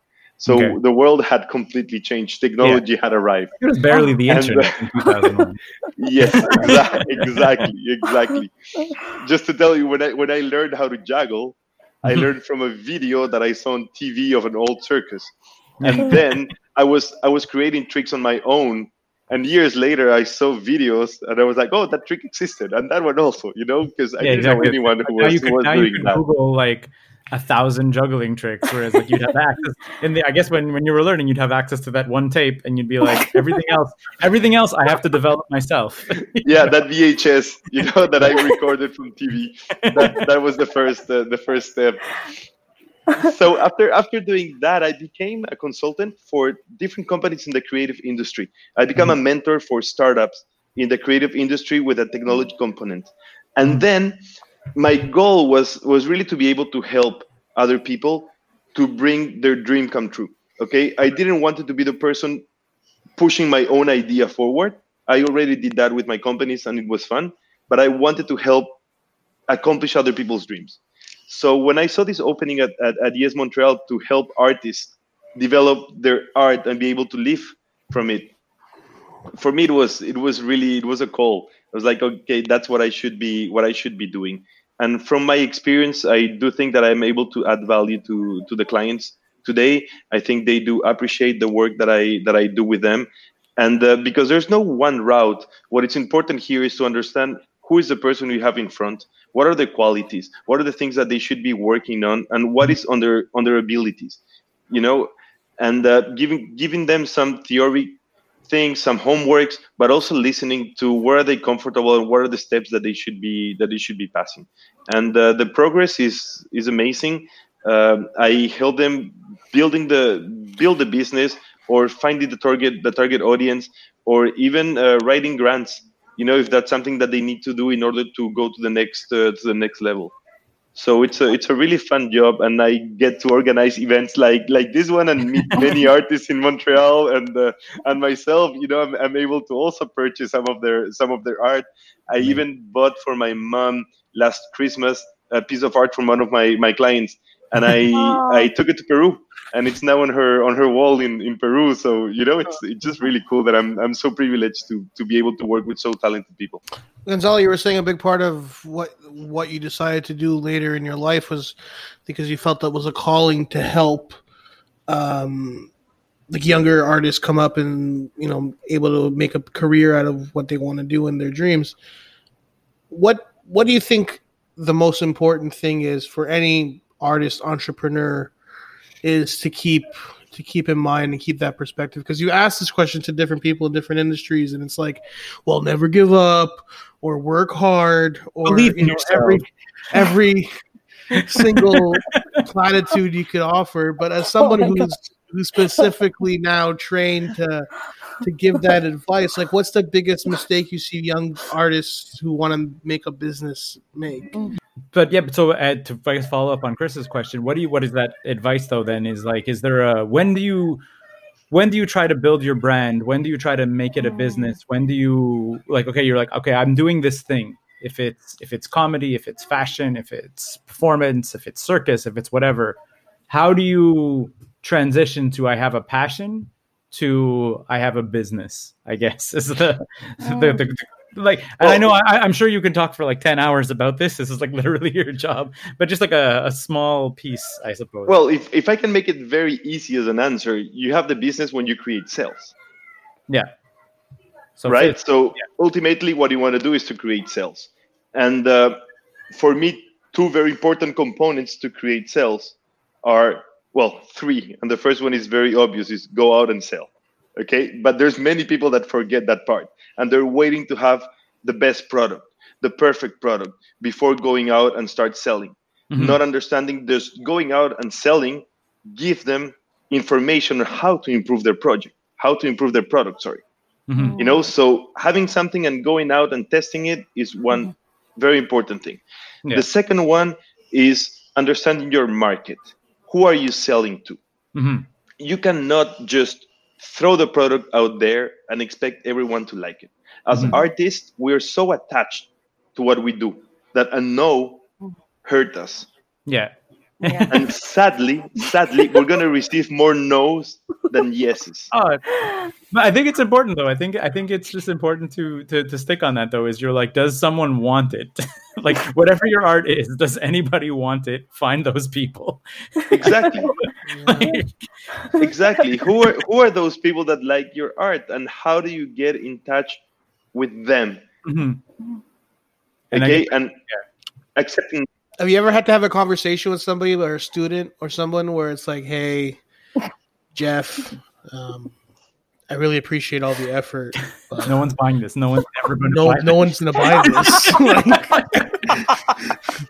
so
Okay.
the world had completely changed technology had arrived
It was barely the
And,
internet in 2001.
yes exactly exactly just to tell you when i when i learned how to juggle i
Mhm.
learned from a video that i saw on tv of an old circus and then i was i was creating tricks on my own and years later i saw videos and i was like oh that trick existed and that one also you know because i
Yeah,
didn't
exactly.
know anyone who
now
was,
you
who was
now you
doing that
Google like a thousand juggling tricks, whereas like you'd have access in the. I guess when when you were learning, you'd have access to that one tape, and you'd be like, everything else, everything else, I have to develop myself.
yeah that vhs you know that i recorded from tv that, that was the first uh, the first step. So after after doing that i became a consultant for different companies in the creative industry. I became a mentor for startups in the creative industry with a technology component. And then my goal was was really to be able to help other people to bring their dream come true okay? I didn't want it to be the person pushing my own idea forward. I already did that with my companies and it was fun but i wanted to help accomplish other people's dreams. So when I saw this opening at, at, at Yes Montreal to help artists develop their art and be able to live from it, for me it was it was really it was a call. I was like, okay, that's what I should be what I should be doing. And from my experience, I do think that I'm able to add value to to the clients today. I think they do appreciate the work that I that I do with them. And uh, because there's no one route, what is important here is to understand who is the person you have in front what are the qualities what are the things that they should be working on and what is on their on their abilities you know and uh, giving giving them some theory things some homeworks but also listening to where are they comfortable and what are the steps that they should be that they should be passing. And uh, the progress is is amazing. Um, i help them building the build the business or finding the target the target audience or even uh, writing grants you know if that's something that they need to do in order to go to the next uh, to the next level so it's a it's a really fun job and i get to organize events like like this one and meet many artists in montreal and uh, and myself you know I'm, I'm able to also purchase some of their some of their art. I even bought for my mom last christmas a piece of art from one of my my clients and i
Aw.
i took it to peru and it's now on her on her wall in in peru so you know it's it's just really cool that i'm i'm so privileged to to be able to work with so talented people
Gonzalo, you were saying a big part of what what you decided to do later in your life was because you felt that was a calling to help um, like younger artists come up and you know able to make a career out of what they want to do in their dreams. What what do you think the most important thing is for any artist entrepreneur is to keep to keep in mind and keep that perspective. Because you ask this question to different people in different industries and it's like well never give up or work hard or
Believe
you know, every every single platitude you could offer. But as someone
my
who's who's specifically now trained to to give that advice like what's the biggest mistake you see young artists who want to make a business make mm.
But yeah but so uh, to I guess follow up on chris's question what do you what is that advice though then is like is there a when do you when do you try to build your brand? When do you try to make it a business? When do you like okay you're like okay i'm doing this thing. If it's if it's comedy if it's fashion if it's performance if it's circus if it's whatever how do you transition to i have a passion to i have a business i guess is the, the, the, the like and i know I, i'm sure you can talk for like 10 hours about this this is like literally your job but just like a, a small piece i suppose
Well, if, if I can make it very easy as an answer, you have the business when you create sales,
yeah so
right?
fit-
So ultimately, what you want to do is to create sales. And uh, for me, two very important components to create sales are well, three. And the first one is very obvious: is go out and sell. Okay, but there's many people that forget that part, and they're waiting to have the best product, the perfect product, before going out and start selling.
Mhm.
Not understanding just going out and selling, give them information on how to improve their project, how to improve their product. Sorry
Mhm.
you know so having something and going out and testing it is one very important thing
Yeah.
the second one is understanding your market who are you selling to
Mhm.
you cannot just throw the product out there and expect everyone to like it as
Mhm.
artists we're so attached to what we do that a no hurt us
yeah
Yeah.
and sadly sadly we're going to receive more no's than yeses
Oh, but I think it's important though. I think I think it's just important to to to stick on that though. Is you're like, does someone want it? like whatever your art is, does anybody want it? Find those people.
exactly
Like,
exactly who are who are those people that like your art and how do you get in touch with them
mhm. And I
okay
guess-
and accepting
Have you ever had to have a conversation with somebody or a student or someone where it's like, "Hey, Jeff, um, I really appreciate all the effort. But
no one's buying this. No one's ever going to
no,
buy
no one's gonna buy this. Like,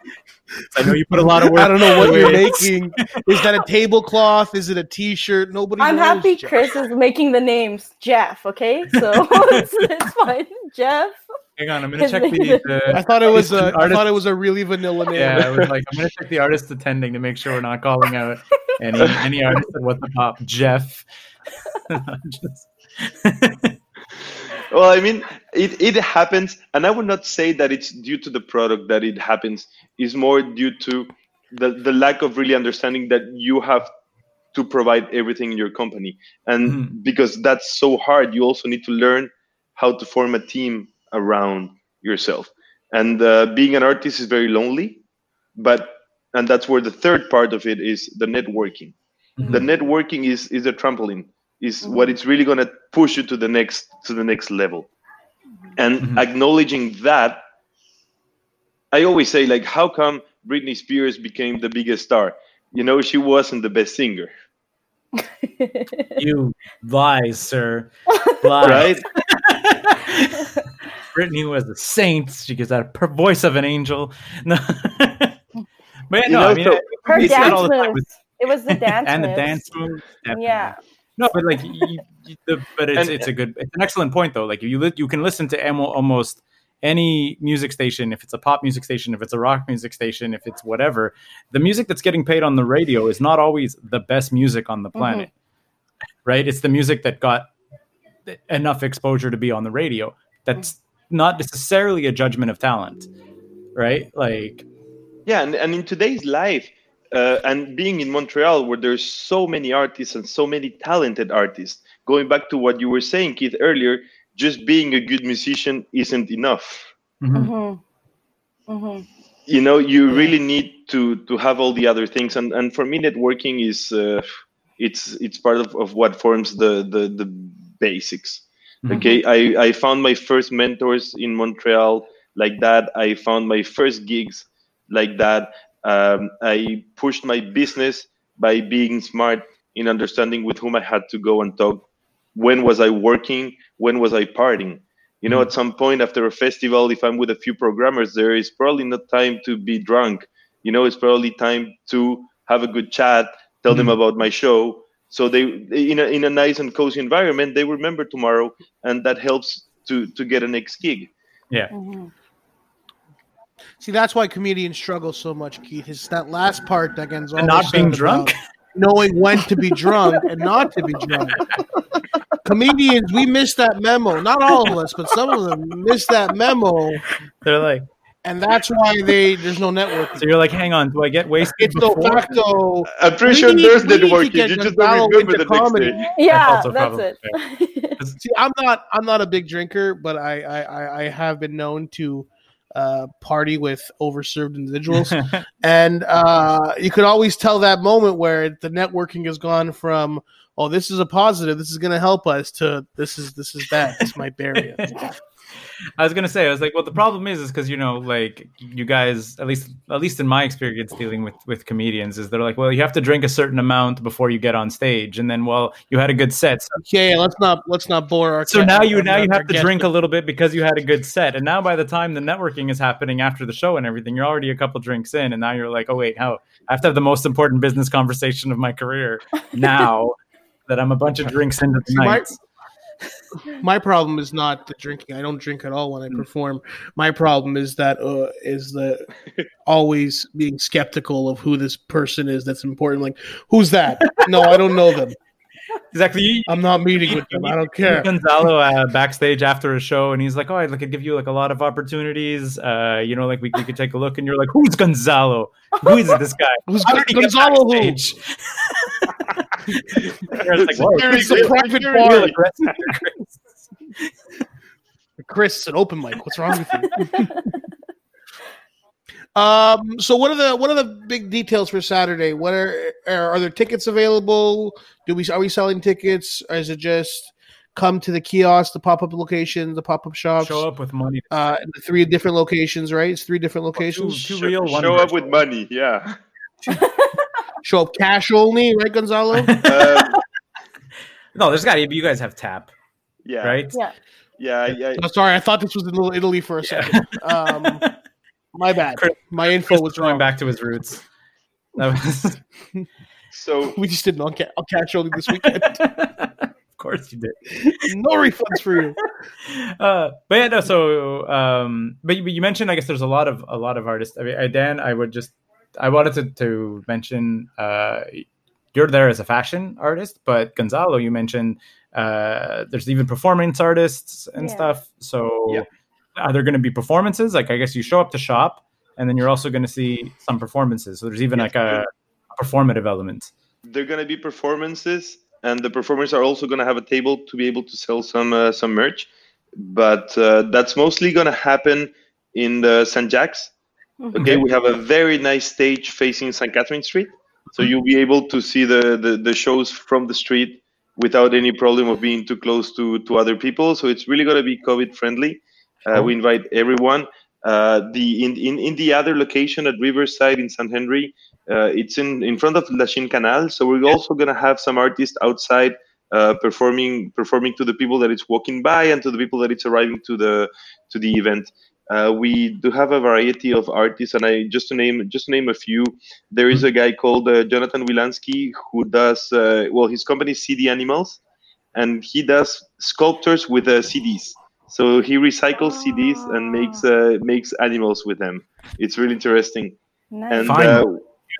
I know you put a lot of work.
I don't know what you're
it.
making. Is that a tablecloth? Is it a T-shirt? Nobody.
I'm
knows,
happy
Jeff.
Chris is making the names Jeff, okay? So it's, it's fine. Jeff.
Hang on, I'm going to check the. the
I thought it was a. I
Artist-
thought it was a really vanilla name.
yeah, I was like, I'm going to check the artist attending to make sure we're not calling out any any artist at what the pop. Jeff. Just-
well i mean it, it happens and i would not say that it's due to the product that it happens. It's more due to the, the lack of really understanding that you have to provide everything in your company. And
Mhm.
because that's so hard you also need to learn how to form a team around yourself. And uh, being an artist is very lonely but and that's where the third part of it is the networking. The networking is is a trampoline is what it's really going to push you to the next to the next level and
Mhm.
acknowledging that i always say like how come britney spears became the biggest star you know she wasn't the best singer
you lies, sir. Lies.
right
Britney was a saint. She gives that per- voice of an angel. No. but yeah,
You
no,
know,
I mean,
so-
Her
we see that all
dance moves.
with-
It was the dance
and the
moves.
dance moves. definitely.
Yeah.
No, but like, you, you, the, but it's
And-
it's a good, it's an excellent point though. Like you li- you can listen to almost any music station if it's a pop music station, if it's a rock music station, if it's whatever. The music that's getting played on the radio is not always the best music on the mm-hmm. planet, right? It's the music that got enough exposure to be on the radio. That's not necessarily a judgment of talent, right? Like,
Yeah, and, and in today's life, uh, and being in Montreal, where there's so many artists and so many talented artists, going back to what you were saying, Keith, earlier, just being a good musician isn't enough.
mhm.
hmm hmm
You know, you really need to to have all the other things, and and for me, networking is uh, it's it's part of, of what forms the the the basics.
Mhm.
Okay, I I found my first mentors in Montreal like that. I found my first gigs like that. Um, I pushed my business by being smart in understanding with whom I had to go and talk. When was I working? When was I partying? You know, at some point after a festival, if I'm with a few programmers, there is probably not time to be drunk. You know, it's probably time to have a good chat, tell them
Mhm.
about my show. So they, in a in a nice and cozy environment, they remember tomorrow, and that helps to to get a next gig.
hmm
See, that's why comedians struggle so much, Keith. Is that last part that Gonzalo
And not being drunk?
knowing when to be drunk and not to be drunk. Comedians, we miss that memo. Not all of us, but some of them miss that memo,
they're like,
and that's why they there's no networking.
so you're like, hang on, do I get wasted?
It's de facto.
I'm pretty
We
sure
need-
there's
we need
networking. You just don't remember
into
the next
comedy.
day.
Yeah,
also
that's it.
See, I'm not I'm not a big drinker, but I I, I- I have been known to uh, party with overserved individuals, and uh, you could always tell that moment where the networking has gone from oh this is a positive, this is going to help us to this is this is bad, this might bury us.
I was gonna say, I was like, well, the problem is, is because you know, like you guys, at least, at least in my experience dealing with with comedians, is they're like, well, you have to drink a certain amount before you get on stage, and then, well, you had a good set, so,
Okay, let's not let's not bore our.
so now you now you have to drink a little bit because you had a good set, and now by the time the networking is happening after the show and everything, you're already a couple drinks in, and now you're like, oh wait, how I have to have the most important business conversation of my career now that I'm a bunch of drinks into the night.
my problem is not the drinking. I don't drink at all when I perform. My problem is that uh, is the always being skeptical of who this person is. That's important. Like, who's that? No, I don't know them.
Exactly. You,
I'm not meeting with them. I don't care.
Gonzalo uh, backstage after a show, and he's like, "Oh, I'd like to give you like a lot of opportunities. Uh, you know, like we, we could take a look." And you're like, "Who's Gonzalo? Who is this guy?
Who's
How did he get
Gonzalo who?
Backstage?" Like, "Whoa,
It's a private bar.
like, "Rest in peace."
Chris, it's an open mic. What's wrong with you? um. So, what are the what are the big details for Saturday? What are are, are there tickets available? Do we are we selling tickets? Or is it just come to the kiosk, the pop up location, the pop up shops?
Show up with money.
Uh, in the three different locations, right? It's three different locations.
Two
Show,
real, one
show up
virtual.
with money, yeah.
Show up cash only, right, Gonzalo?
Um,
No, there's got to be. You guys have tap,
yeah,
right?
Yeah.
Yeah, yeah.
oh, sorry, I thought this was in Little Italy for a second. Um, my bad.
Chris-
My info was
going back to his roots. That was,
So
We just did on ca- on cash only this weekend.
of course you did.
no refunds for you.
uh, but yeah, no. So, um, but you, but you mentioned, I guess there's a lot of a lot of artists. I mean, uh, Dan, I would just, I wanted to, to mention, uh, you're there as a fashion artist, but Gonzalo, you mentioned, uh, there's even performance artists and
Yeah.
stuff. So,
Yeah.
are there going to be performances? Like, I guess you show up to shop, and then you're also going to see some performances. So there's even
Yes,
like a, a performative element.
they're gonna be performances, and the performers are also gonna have a table to be able to sell some uh, some merch. But uh, that's mostly gonna happen in the St. Jack's. Okay, we have a very nice stage facing St. Catherine Street, so you'll be able to see the, the, the shows from the street without any problem of being too close to, to other people. So it's really going to be COVID friendly. Uh, we invite everyone. Uh, the in, in, in the other location at Riverside in St. Henri, uh, it's in, in front of Lachine Canal. So we're also going to have some artists outside uh, performing performing to the people that it's walking by and to the people that it's arriving to the to the event. Uh, we do have a variety of artists, and I just to name just to name a few. There is a guy called uh, Jonathan Wilansky who does uh, well. His company is CD Animals, and he does sculptures with uh, CDs. So he recycles CDs and makes uh, makes animals with them. It's really interesting.
Nice.
And
Fine.
uh,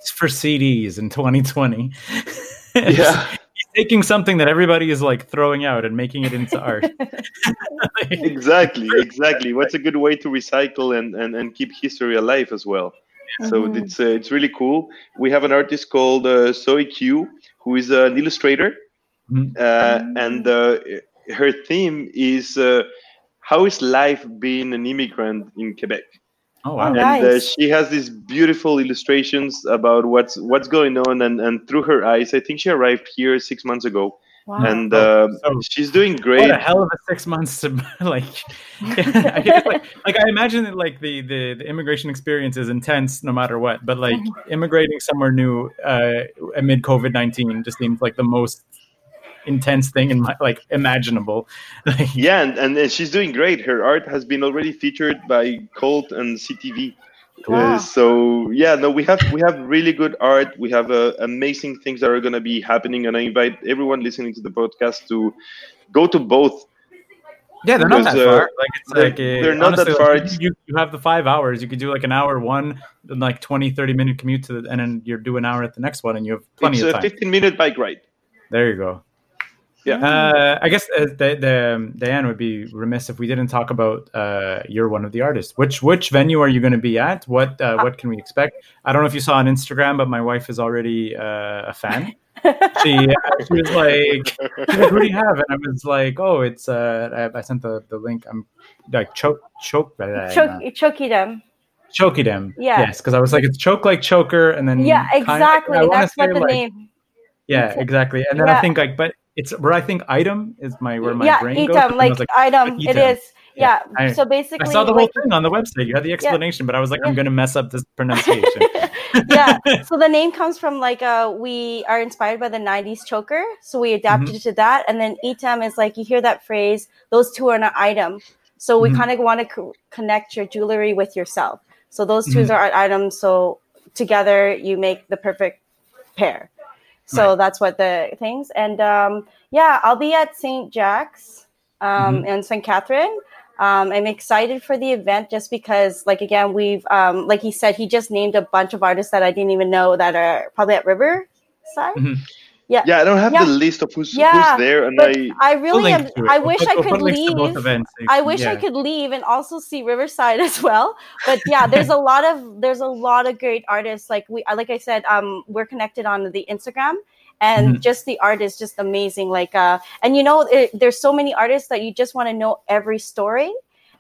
It's for CDs in 2020.
yeah,
He's taking something that everybody is like throwing out and making it into art.
exactly, exactly. What's a good way to recycle and, and, and keep history alive as well? So
Mhm.
it's uh, it's really cool. We have an artist called uh, Zoe Q, who is an illustrator,
Mhm.
uh, and uh, her theme is uh, how is life being an immigrant in Quebec.
Oh wow!
nice.
and uh, she has these beautiful illustrations about what's what's going on and, and through her eyes i think she arrived here six months ago
Wow.
and
Oh,
uh,
so-
she's doing great.
What
great
a hell of a six months to like. I like, like I imagine that like the, the the immigration experience is intense no matter what, but like immigrating somewhere new uh, amid COVID nineteen just seems like the most intense thing in my like imaginable. Like,
yeah and, and, and she's doing great her art has been already featured by cult and ctv
Wow.
Uh, so yeah no we have we have really good art we have uh, amazing things that are going to be happening and i invite everyone listening to the podcast to go to both
Yeah, they're not that
Because, uh,
far. Like it's
they're-
like uh,
they're not that far.
like, you, you have the five hours. You could do like an hour one, then, like 20, 30 minute commute to the, and then you're do an hour at the next one, and you have plenty
it's
of
a
time.
15 minute bike ride
There you go.
Yeah.
Uh, I guess uh, the, the um, Daian would be remiss if we didn't talk about uh, you're one of the artists. Which which venue are you going to be at? What uh, what can we expect? I don't know if you saw on Instagram, but my wife is already uh, a fan. she, uh, she was like, "Who do you have?" And I was like, "Oh, it's." Uh, I, I sent the, the link. I'm like choke choke.
Choke, choky them.
Choky them.
Yeah.
Yes, because I was like, it's choke like choker, and then
Yeah, exactly.
I wanna
That's what the
like,
name.
Yeah, exactly. And then I think like, but it's where I think item is my where my
yeah,
brain goes.
item,
and I
like,
was
item. It
item.
is. Yeah.
I-
so basically,
I saw the whole
like,
thing on the website. You had the explanation, but I was like, I'm going to mess up this pronunciation.
yeah. So the name comes from like uh we are inspired by the 90s choker. So we adapted
Mm-hmm.
to that. And then item is like you hear that phrase, those two are an item. So we
Mhm.
kind of want to co- connect your jewelry with yourself. So those 2
Mhm.
are items. So together you make the perfect pair. So
Right.
that's what the things. And um yeah, I'll be at St. Jacques um
Mm-hmm.
in St. Catherine. Um, I'm excited for the event just because, like, again, we've, um, like he said, he just named a bunch of artists that I didn't even know that are probably at Riverside.
Mhm.
Yeah.
yeah i don't have
Yeah.
the list of who's,
Yeah,
who's there and
But
i
I
We'll
really am,
link to.
I
We'll
wish
put-
I
we'll
could
put links to both
leave.
events.
I
can-
wish I could leave and also see Riverside as well. But yeah, there's a lot of there's a lot of great artists. Like we like I said, um, we're connected on the Instagram, and
Mhm.
just the art is just amazing. Like uh, and you know, it, there's so many artists that you just want to know every story.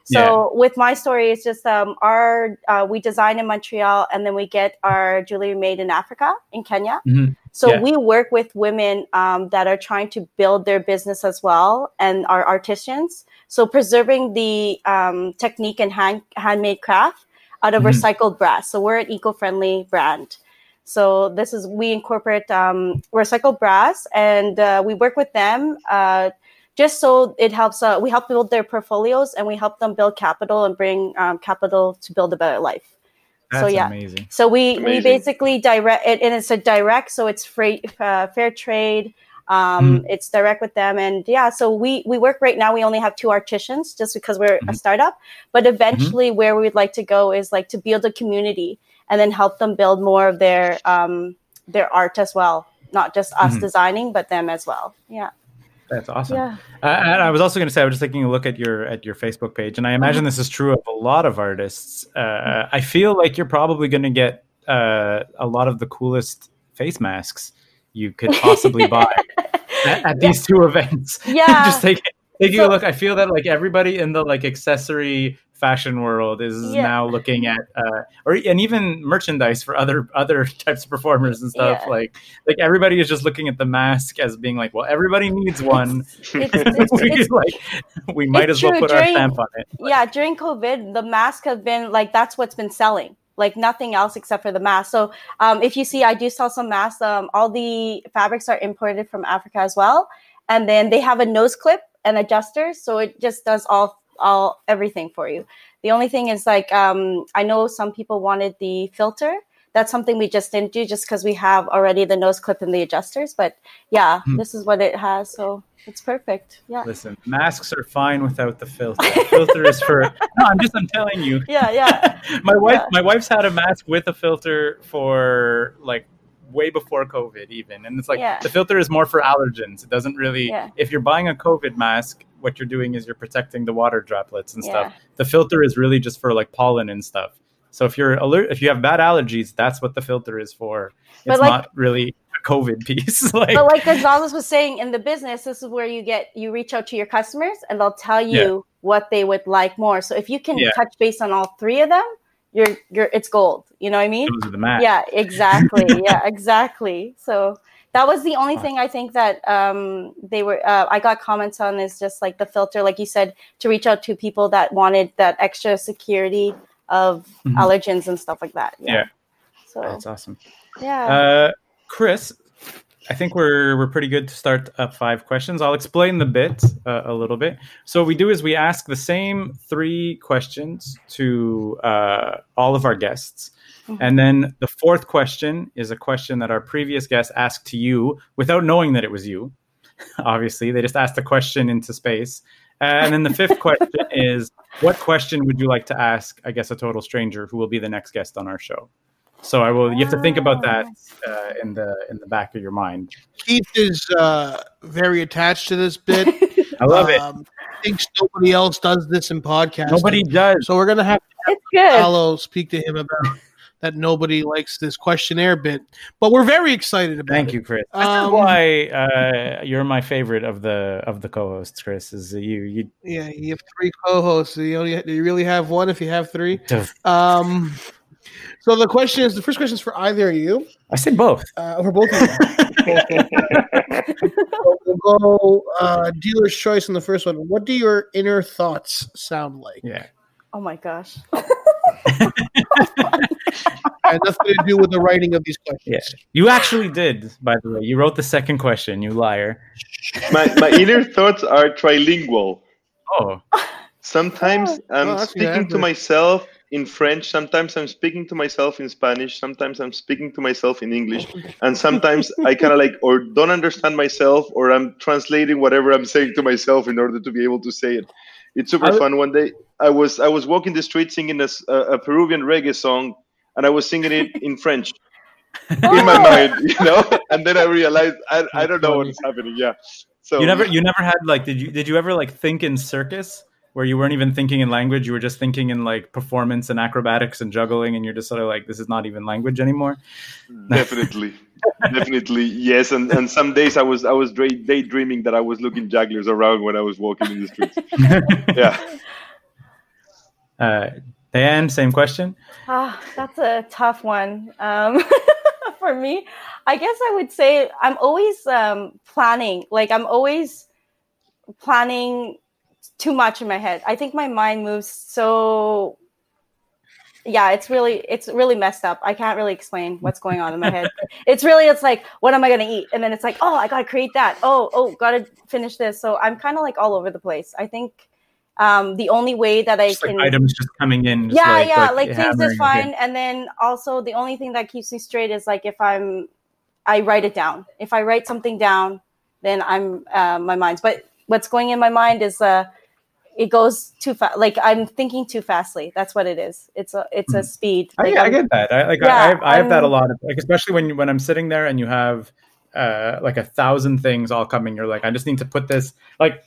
So with my story, it's just um, our uh, we design in Montreal, and then we get our jewelry made in Africa, in Kenya.
Mhm.
So
Yeah.
we work with women um, that are trying to build their business as well, and are artisans. So preserving the um, technique and hand handmade craft out of
Mhm.
recycled brass. So we're an eco-friendly brand. So this is we incorporate um, recycled brass, and uh, we work with them uh, just so it helps. Uh, we help build their portfolios, and we help them build capital and bring um, capital to build a better life.
That's
so yeah,
amazing.
so we we basically direct it, and it's a direct, so it's free, uh, fair trade. Um, It's direct with them, and yeah. So we we work right now. We only have two artisans, just because we're a
Mhm.
startup. But eventually, where we'd like to go is like to build a community, and then help them build more of their um their art as well. Not just us
Mhm.
designing, but them as well. Yeah,
That's awesome.
yeah.
Uh, and I was also going to say, I was just taking a look at your at your Facebook page, and I imagine this is true of a lot of artists. Uh, I feel like you're probably going to get uh, a lot of the coolest face masks you could possibly buy at, at these two events.
Yeah.
just take taking
So-
a look. I feel that like everybody in the like accessory fashion world is
Yeah.
now looking at uh or and even merchandise for other other types of performers and stuff
Yeah.
like like everybody is just looking at the mask as being like well everybody needs one
It's, it's,
we,
it's
like, we might as well
true.
put our stamp on it.
yeah during covid the mask have been like that's what's been selling like nothing else except for the mask so um, if you see i do sell some masks um, all the fabrics are imported from africa as well and then they have a nose clip and adjusters so it just does all all everything for you The only thing is like um, I know some people wanted the filter. That's something we just didn't do just because we have already the nose clip and the adjusters. But yeah,
Hmm.
this is what it has, so it's perfect. Yeah.
Listen, masks are fine without the filter. The filter is for no. I'm just I'm telling you.
Yeah, yeah.
my wife,
Yeah.
my wife's had a mask with a filter for like way before COVID, even, and it's like
Yeah.
the filter is more for allergens. It doesn't really.
Yeah.
If you're buying a COVID mask, what you're doing is you're protecting the water droplets and stuff. The filter is really just for like pollen and stuff. So if you're alert, if you have bad allergies, that's what the filter is for. It's
But, like-
not really a COVID piece. like,
but like Gonzalez was saying in the business, this is where you get you reach out to your customers and they'll tell you
Yeah.
what they would like more. So if you can
Yeah.
touch base on all three of them, you're you're it's gold. You know what I mean?
those are the.
Yeah, exactly. yeah, exactly. So that was the only thing I think that um, they were. Uh, I got comments on is just like the filter, like you said, to reach out to people that wanted that extra security of
Mhm.
allergens and stuff like that.
Yeah.
So
That's awesome.
yeah.
Uh, Chris, I think we're we're pretty good to start up five questions. I'll explain the bit uh, a little bit. So what we do is we ask the same three questions to uh, all of our guests,
Mhm.
and then the fourth question is a question that our previous guest asked to you without knowing that it was you. Obviously, they just asked a question into space. And then the fifth question is, what question would you like to ask? I guess a total stranger who will be the next guest on our show. So I will. You have to think about that uh, in the in the back of your mind.
Keith is uh, very attached to this bit.
I love it.
um, Thinks nobody else does this in podcasting.
Nobody does.
So we're gonna have
it's good.
Paolo speak to him about that. Nobody likes this questionnaire bit, but we're very excited about
Thank
it.
you, Chris. This is
Um,
why uh, you're my favorite of the of the co-hosts. Chris is you. You
Yeah, you have three co-hosts. You only do you really have one if you have three? Um, so the question is the first question is for either of you,
I said both.
uh, for both of you. So we'll go uh, dealer's choice on the first one. What do your inner thoughts sound like?
Yeah.
Oh my gosh.
And nothing to do with the writing of these questions.
Yeah. You actually did, by the way. You wrote the second question. You liar.
My my inner thoughts are trilingual.
Oh,
Sometimes oh. I'm
Oh,
speaking
good.
to myself in French. Sometimes I'm speaking to myself in Spanish. Sometimes I'm speaking to myself in English. And sometimes I kind of like or don't understand myself or I'm translating whatever I'm saying to myself in order to be able to say it. It's super
I-
fun. One day I was I was walking the street singing a, a Peruvian reggae song and I was singing it in French in my oh! mind, you know. And then I realized I, I don't know what is happening. Yeah. So
you never you never had like did you did you ever like think in circus where you weren't even thinking in language you were just thinking in like performance and acrobatics and juggling and you're just sort of like this is not even language anymore
definitely definitely yes and and some days i was i was dray- daydreaming that i was looking jugglers around when i was walking in the streets yeah
uh Daian, same question
Ah, that's a tough one um, for me. I guess I would say I'm always um, planning. Like I'm always planning too much in my head. I think my mind moves so. Yeah, it's really it's really messed up. I can't really explain what's going on in my head. It's really it's like what am I gonna eat, and then it's like oh I gotta create that. Oh oh gotta finish this. So I'm kind of like all over the place. I think um, the only way that I
just like
can
items just coming in just
yeah
like,
yeah like, things is fine and then also the only thing that keeps me straight is like if i'm i write it down if i write something down then i'm uh, my mind's but what's going in my mind is uh it goes too fast like i'm thinking too fastly that's what it is it's a it's a speed
I,
like
I
I'm-
get that. I like.
Yeah,
I, have, I have that a lot. Of, like especially when when I'm sitting there and you have uh, like a thousand things all coming. You're like, I just need to put this. Like,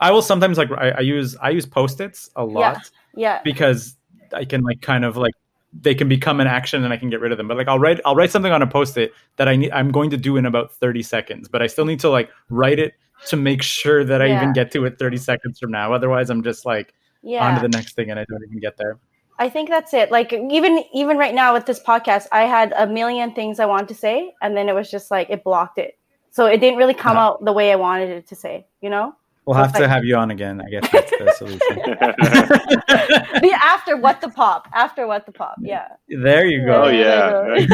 I will sometimes like I, I use I use post its a lot
Yeah, yeah
because I can like kind of like they can become an action and I can get rid of them. But like I'll write I'll write something on a post it that I need I'm going to do in about 30 seconds, but I still need to like write it to make sure that I even get to it 30 seconds from now. Otherwise, I'm just like
yeah
on to the next thing and I don't even get there.
I think that's it. Like even even right now with this podcast, I had a million things I wanted to say, and then it was just like it blocked it. So it didn't really come
Yeah.
out the way I wanted it to say. You know,
We'll
So
have to
like-
have you on again. I guess that's the solution.
the after what the pop, after what the pop, yeah.
there you go.
oh yeah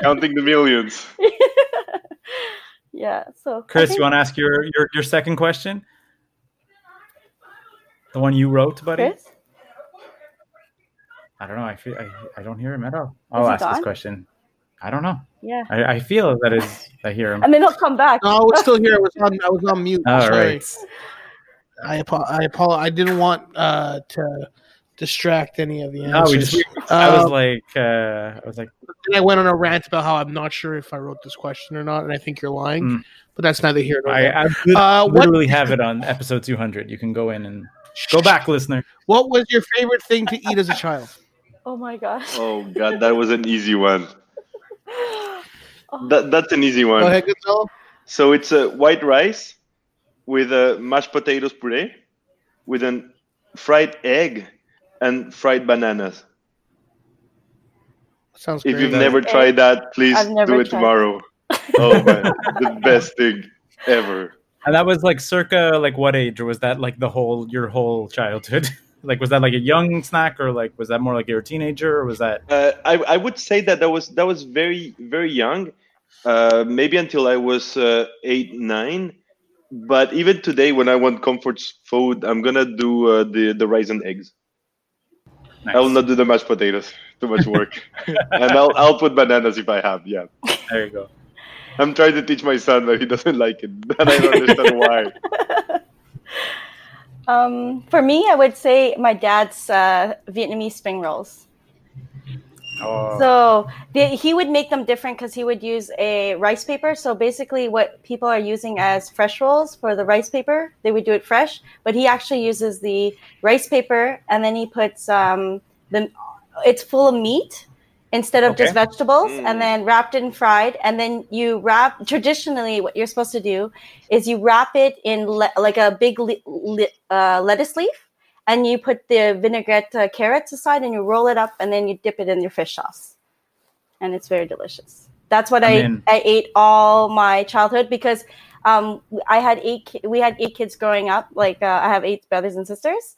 counting the millions
yeah. So
Chris,
think-
you want to ask your, your your second question? The one you wrote, buddy?
Chris?
I don't know. I feel I, I don't hear him at all. I'll
he
ask this question. I don't know.
Yeah.
I, I feel that is I hear him.
And then he'll come back.
No, I was still here. I was on. I was on mute.
All
Sorry.
right.
I apo- I apologize. I didn't want uh, to distract any of the
No, we
answers.
just, I was
Uh,
like, uh, I was like,
then I went on a rant about how I'm not sure if I wrote this question or not, and I think you're lying.
Mm.
But that's neither here nor
I,
there.
I lit-
Uh, what
have it on episode 200. You can go in and go back, listener.
What was your favorite thing to eat as a child?
Oh my gosh.
Oh god, that was an easy one.
Oh.
That that's an easy one.
Go ahead, Gonzalo.
So it's a white rice with a mashed potatoes puree, with a fried egg and fried bananas.
Sounds
If
great.
you've never tried that, please do it
tried.
tomorrow. Oh man, the best thing ever.
And that was like circa like what age, or was that like the whole your whole childhood? like was that like a young snack, or like was that more like you're a teenager, or was that?
Uh, I I would say that that was that was very very young, uh, maybe until I was uh, eight nine. But even today, when I want comfort food, I'm gonna do uh, the the rice and eggs.
Nice.
I will not do the mashed potatoes. Too much work. and I'll I'll put bananas if I have. Yeah.
There you go.
I'm trying to teach my son but he doesn't like it, and I don't understand why.
Um, for me, I would say my dad's uh, Vietnamese spring rolls.
Oh,
So the, he would make them different because he would use a rice paper. So basically, what people are using as fresh rolls for the rice paper, they would do it fresh. But he actually uses the rice paper, and then he puts um, the it's full of meat instead of just vegetables,
Mm.
and then wrapped and fried. And then you wrap. Traditionally, what you're supposed to do is you wrap it in le- like a big le- le- uh, lettuce leaf, and you put the vinaigrette uh, carrots aside and you roll it up and then you dip it in your fish sauce. And it's very delicious. That's what i. I ate all my childhood because um, i had eight we had eight kids growing up. Like uh, i have eight brothers and sisters.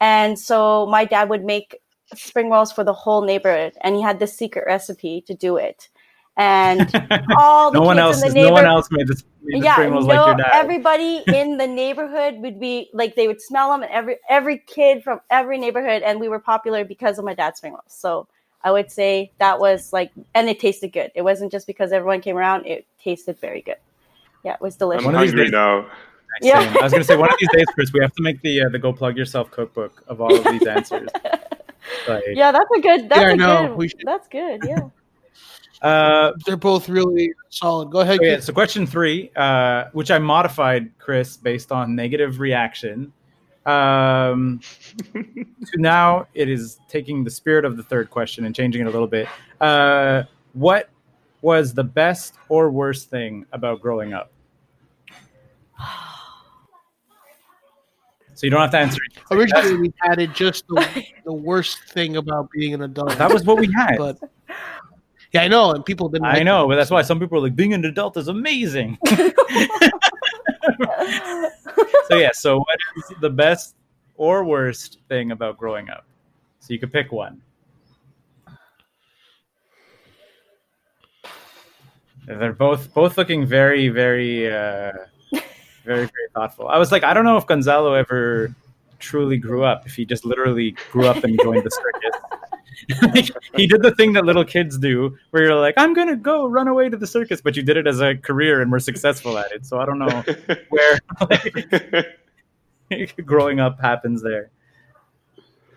And so my dad would make spring rolls for the whole neighborhood and he had this secret recipe to do it and all the
no one
kids
else.
in the
No one else made this. Made
yeah,
spring rolls
no,
like your dad.
everybody in the neighborhood would be like they would smell them, and every every kid from every neighborhood, and we were popular because of my dad's spring rolls. So I would say that was like, and it tasted good. It wasn't just because everyone came around; it tasted very good. Yeah, it was delicious.
I'm
One of these
hungry
days-
now.
Yeah.
Same. I was gonna say one of these days, Chris, we have to make the uh, the go plug yourself cookbook of all of these answers. Like,
yeah, that's a good. That's
Yeah, I
a
know.
good.
We should-
That's good. Yeah.
Uh,
They're both really solid. Go ahead.
Okay,
Keith.
so question three, uh, which I modified, Chris, based on negative reaction. Um, to now, it is taking the spirit of the third question and changing it a little bit. Uh, what was the best or worst thing about growing up? So you don't have to answer. it.
Originally, we added just the, the worst thing about being an adult.
That was what we had.
but yeah, I know, and people didn't.
I
like
know,
it.
but that's why some people are like, being an adult is amazing. so yeah, so what is the best or worst thing about growing up? So you could pick one. They're both both looking very, very, uh, very, very thoughtful. I was like, I don't know if Gonzalo ever truly grew up. If he just literally grew up and joined the circus. Like, he did the thing that little kids do, where you're like, "I'm gonna go run away to the circus," but you did it as a career and were successful at it. So I don't know where like, growing up happens there.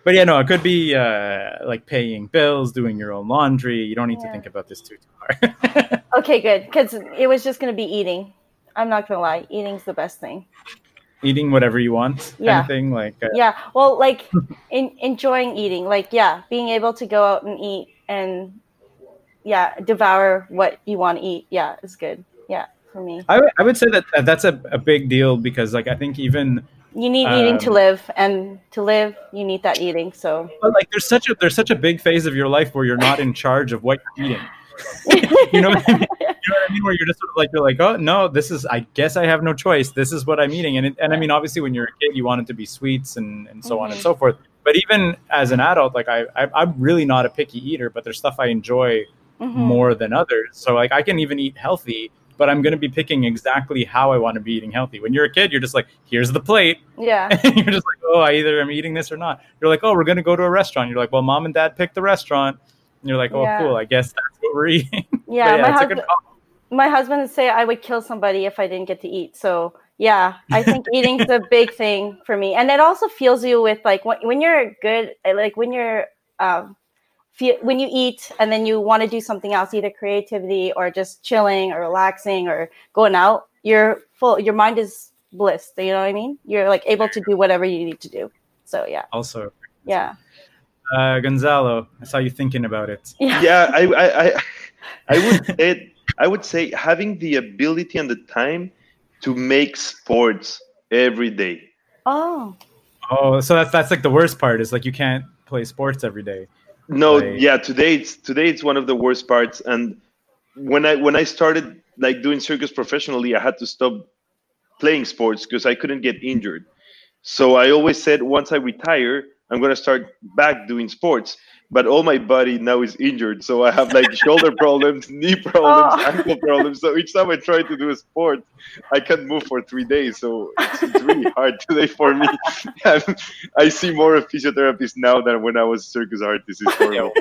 But yeah, no, it could be uh, like paying bills, doing your own laundry. You don't need to think about this too too hard.
okay, good. Because it was just gonna be eating. I'm not gonna lie, eating's the best thing.
Eating whatever you want,
Yeah.
anything like uh,
yeah well like in, enjoying eating like yeah being able to go out and eat and yeah devour what you want to eat yeah is good yeah for me
I, would- say that that that's a, a big deal because like I think even
you need eating to
Um,
live and to live you need that eating so
but like there's such a there's such a big phase of your life where you're not in charge of what you're eating. you know what I mean? You know what I mean? Where you're just sort of like you're like, oh no, this is I guess I have no choice. This is what I'm eating, and it, and I mean, obviously, when you're a kid, you want it to be sweets and and so on and so forth. But even as an adult, like I, I I'm really not a picky eater, but there's stuff I enjoy
Mhm.
more than others. So like I can even eat healthy but I'm going to be picking exactly how I want to be eating healthy. When you're a kid, you're just like, here's the plate.
Yeah.
And you're just like, oh, I either am eating this or not. You're like, oh, we're going to go to a restaurant. You're like, well, mom and dad picked the restaurant. And you're like, oh,
Yeah.
cool. I guess that's what we're eating. But
Yeah, my husband, my husband would say I would kill somebody if I didn't get to eat. So yeah, I think eating's a big thing for me, and it also fuels you with like when, when you're good, like when you're um, feel, when you eat and then you want to do something else, either creativity or just chilling or relaxing or going out. You're full. Your mind is bliss. You know what I mean? You're like able to do whatever you need to do. So yeah,
Also,
yeah,
uh, Gonzalo, I saw you thinking about it.
yeah,
yeah I, I i i would say i would say having the ability and the time to make sports every day
Oh,
Oh, so that's that's like the worst part is like you can't play sports every day.
no
Right.
yeah today it's today it's one of the worst parts and when i when i started like doing circus professionally i had to stop playing sports because i couldn't get injured so i always said once i retire i'm going to start back doing sports but all my body now is injured so i have like shoulder problems knee problems
Oh.
ankle problems so each time i try to do a sport i can't move for three days so it's, it's really hard today for me And i see more of physiotherapists now than when i was circus artist it's horrible.